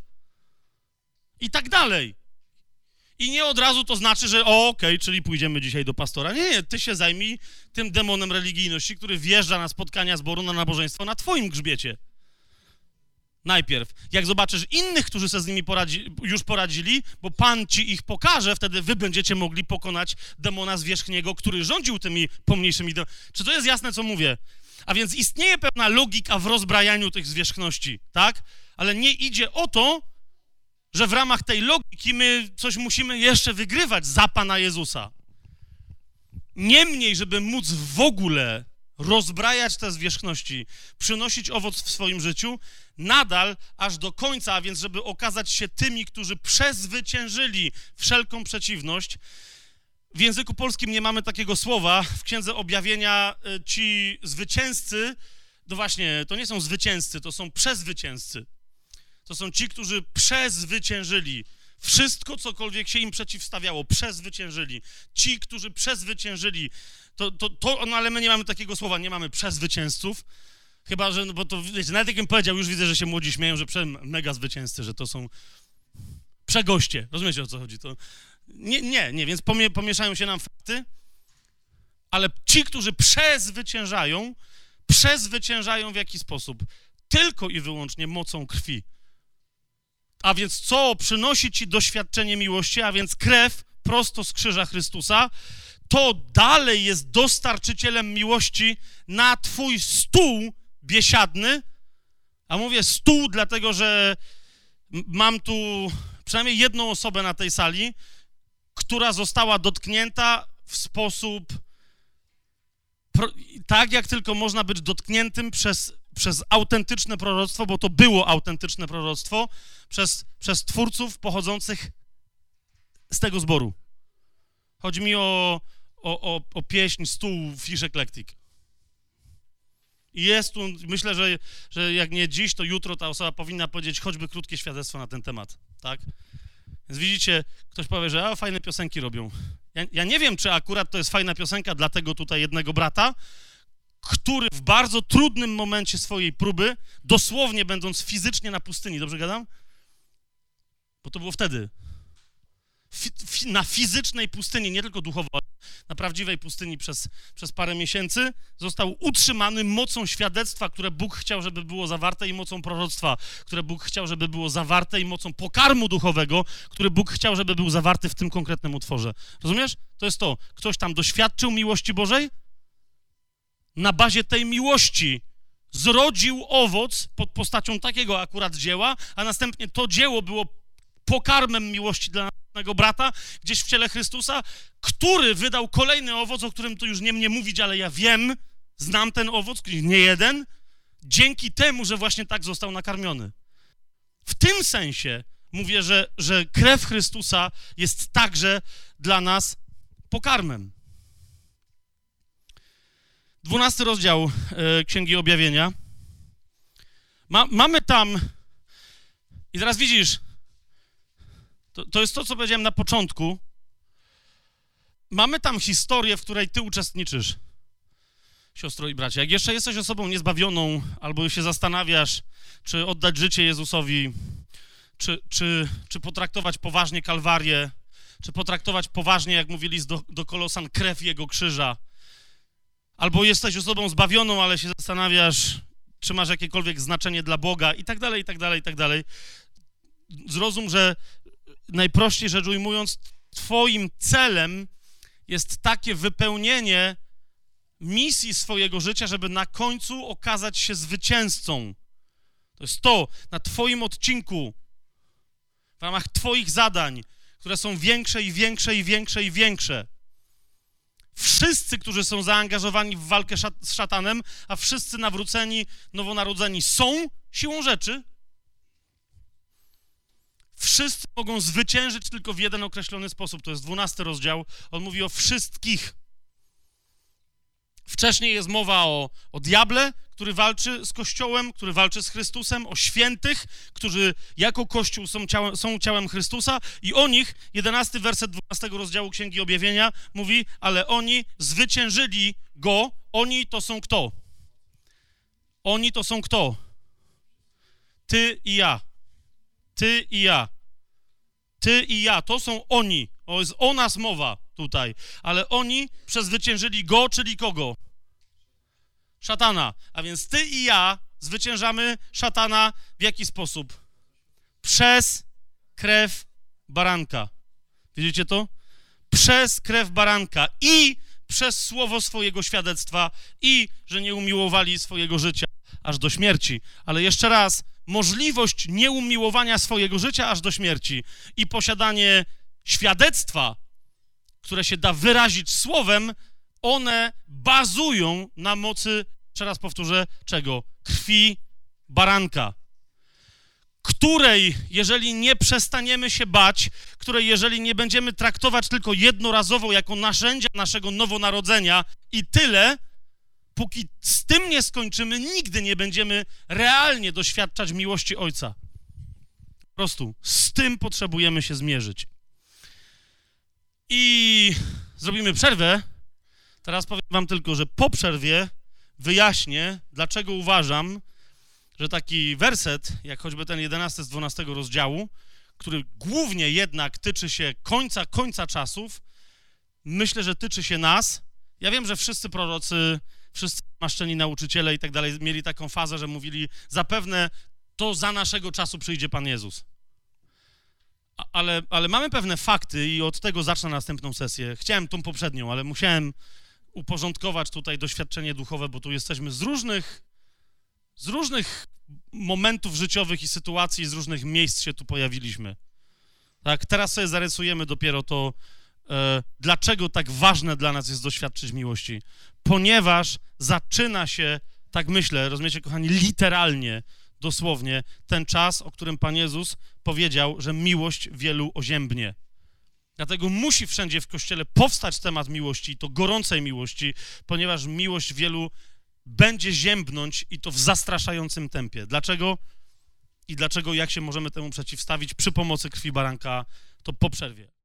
I tak dalej. I nie od razu to znaczy, że okej, okay, czyli pójdziemy dzisiaj do pastora. Nie, nie, ty się zajmij tym demonem religijności, który wjeżdża na spotkania zboru, na nabożeństwo na twoim grzbiecie. Najpierw. Jak zobaczysz innych, którzy sobie z nimi poradzi, już poradzili, bo Pan ci ich pokaże, wtedy wy będziecie mogli pokonać demona zwierzchniego, który rządził tymi pomniejszymi demonami. Czy to jest jasne, co mówię? A więc istnieje pewna logika w rozbrajaniu tych zwierzchności, tak? Ale nie idzie o to, że w ramach tej logiki my coś musimy jeszcze wygrywać za Pana Jezusa. Niemniej, żeby móc w ogóle rozbrajać te zwierzchności, przynosić owoc w swoim życiu, nadal aż do końca, a więc żeby okazać się tymi, którzy przezwyciężyli wszelką przeciwność. W języku polskim nie mamy takiego słowa. W Księdze Objawienia y, ci zwycięzcy, no właśnie, to nie są zwycięzcy, to są przezwycięzcy. To są ci, którzy przezwyciężyli wszystko, cokolwiek się im przeciwstawiało, przezwyciężyli. Ci, którzy przezwyciężyli, to, to, to no ale my nie mamy takiego słowa, nie mamy przezwycięzców, chyba, że, no bo to, wiecie, nawet jakbym powiedział, już widzę, że się młodzi śmieją, że prze, mega zwycięzcy, że to są przegoście, rozumiecie, o co chodzi, to nie, nie, nie, więc pomieszają się nam fakty, ale ci, którzy przezwyciężają, przezwyciężają w jaki sposób? Tylko i wyłącznie mocą krwi. A więc co przynosi ci doświadczenie miłości, a więc krew prosto z krzyża Chrystusa, to dalej jest dostarczycielem miłości na twój stół biesiadny. A mówię stół, dlatego że mam tu przynajmniej jedną osobę na tej sali, która została dotknięta w sposób tak, jak tylko można być dotkniętym przez, przez autentyczne proroctwo, bo to było autentyczne proroctwo, przez, przez twórców pochodzących z tego zboru. Chodzi mi o, o, o, o pieśń Stół Fish Eclectic. I jest tu, myślę, że, że jak nie dziś, to jutro ta osoba powinna powiedzieć choćby krótkie świadectwo na ten temat, tak? Więc widzicie, ktoś powie, że a, fajne piosenki robią. Ja, ja nie wiem, czy akurat to jest fajna piosenka dla tego tutaj jednego brata, który w bardzo trudnym momencie swojej próby, dosłownie będąc fizycznie na pustyni, dobrze gadam? Bo to było wtedy, na fizycznej pustyni, nie tylko duchowo, na prawdziwej pustyni przez, przez parę miesięcy, został utrzymany mocą świadectwa, które Bóg chciał, żeby było zawarte i mocą proroctwa, które Bóg chciał, żeby było zawarte i mocą pokarmu duchowego, który Bóg chciał, żeby był zawarty w tym konkretnym utworze. Rozumiesz? To jest to. Ktoś tam doświadczył miłości Bożej, na bazie tej miłości zrodził owoc pod postacią takiego akurat dzieła, a następnie to dzieło było pokarmem miłości dla naszego brata, gdzieś w ciele Chrystusa, który wydał kolejny owoc, o którym tu już nie mnie mówić, ale ja wiem, znam ten owoc, nie jeden, dzięki temu, że właśnie tak został nakarmiony. W tym sensie mówię, że, że krew Chrystusa jest także dla nas pokarmem. Dwunasty rozdział e, Księgi Objawienia. Ma, mamy tam, i teraz widzisz, to, to jest to, co powiedziałem na początku. Mamy tam historię, w której ty uczestniczysz, siostro i bracia. Jak jeszcze jesteś osobą niezbawioną, albo się zastanawiasz, czy oddać życie Jezusowi, czy, czy, czy potraktować poważnie Kalwarię, czy potraktować poważnie, jak mówili do, do Kolosan, krew Jego krzyża, albo jesteś osobą zbawioną, ale się zastanawiasz, czy masz jakiekolwiek znaczenie dla Boga i tak dalej, i tak dalej, i tak dalej. Zrozum, że najprościej rzecz ujmując, Twoim celem jest takie wypełnienie misji swojego życia, żeby na końcu okazać się zwycięzcą. To jest to, na Twoim odcinku, w ramach Twoich zadań, które są większe i większe i większe i większe. Wszyscy, którzy są zaangażowani w walkę z szatanem, a wszyscy nawróceni, nowonarodzeni są siłą rzeczy Wszyscy mogą zwyciężyć tylko w jeden określony sposób. To jest dwunasty rozdział. On mówi o wszystkich. Wcześniej jest mowa o, o diable, który walczy z Kościołem, który walczy z Chrystusem, o świętych, którzy jako Kościół są ciałem, są ciałem Chrystusa i o nich, jedenasty werset 12 rozdziału Księgi Objawienia mówi, ale oni zwyciężyli Go. Oni to są kto? Oni to są kto? Ty i ja. Ty i ja. Ty i ja. To są oni. O, jest o nas mowa tutaj. Ale oni przezwyciężyli go, czyli kogo? Szatana. A więc ty i ja zwyciężamy szatana w jaki sposób? Przez krew baranka. Widzicie to? Przez krew baranka i przez słowo swojego świadectwa i że nie umiłowali swojego życia aż do śmierci. Ale jeszcze raz, możliwość nieumiłowania swojego życia aż do śmierci i posiadanie świadectwa, które się da wyrazić słowem, one bazują na mocy, jeszcze raz powtórzę, czego? Krwi baranka. Której, jeżeli nie przestaniemy się bać, której, jeżeli nie będziemy traktować tylko jednorazowo jako narzędzia naszego nowonarodzenia i tyle, póki z tym nie skończymy, nigdy nie będziemy realnie doświadczać miłości Ojca. Po prostu z tym potrzebujemy się zmierzyć. I zrobimy przerwę. Teraz powiem Wam tylko, że po przerwie wyjaśnię, dlaczego uważam, że taki werset, jak choćby ten 11 z 12 rozdziału, który głównie jednak tyczy się końca, końca czasów, myślę, że tyczy się nas. Ja wiem, że wszyscy prorocy wszyscy maszczeni nauczyciele i tak dalej mieli taką fazę, że mówili, zapewne to za naszego czasu przyjdzie Pan Jezus. Ale, ale mamy pewne fakty i od tego zacznę następną sesję. Chciałem tą poprzednią, ale musiałem uporządkować tutaj doświadczenie duchowe, bo tu jesteśmy z różnych, z różnych momentów życiowych i sytuacji, z różnych miejsc się tu pojawiliśmy. Tak, teraz sobie zarysujemy dopiero to, e, dlaczego tak ważne dla nas jest doświadczyć miłości. Ponieważ zaczyna się, tak myślę, rozumiecie, kochani, literalnie, dosłownie, ten czas, o którym Pan Jezus powiedział, że miłość wielu oziębnie. Dlatego musi wszędzie w Kościele powstać temat miłości, i to gorącej miłości, ponieważ miłość wielu będzie ziębnąć i to w zastraszającym tempie. Dlaczego? I dlaczego, jak się możemy temu przeciwstawić przy pomocy krwi baranka, to po przerwie.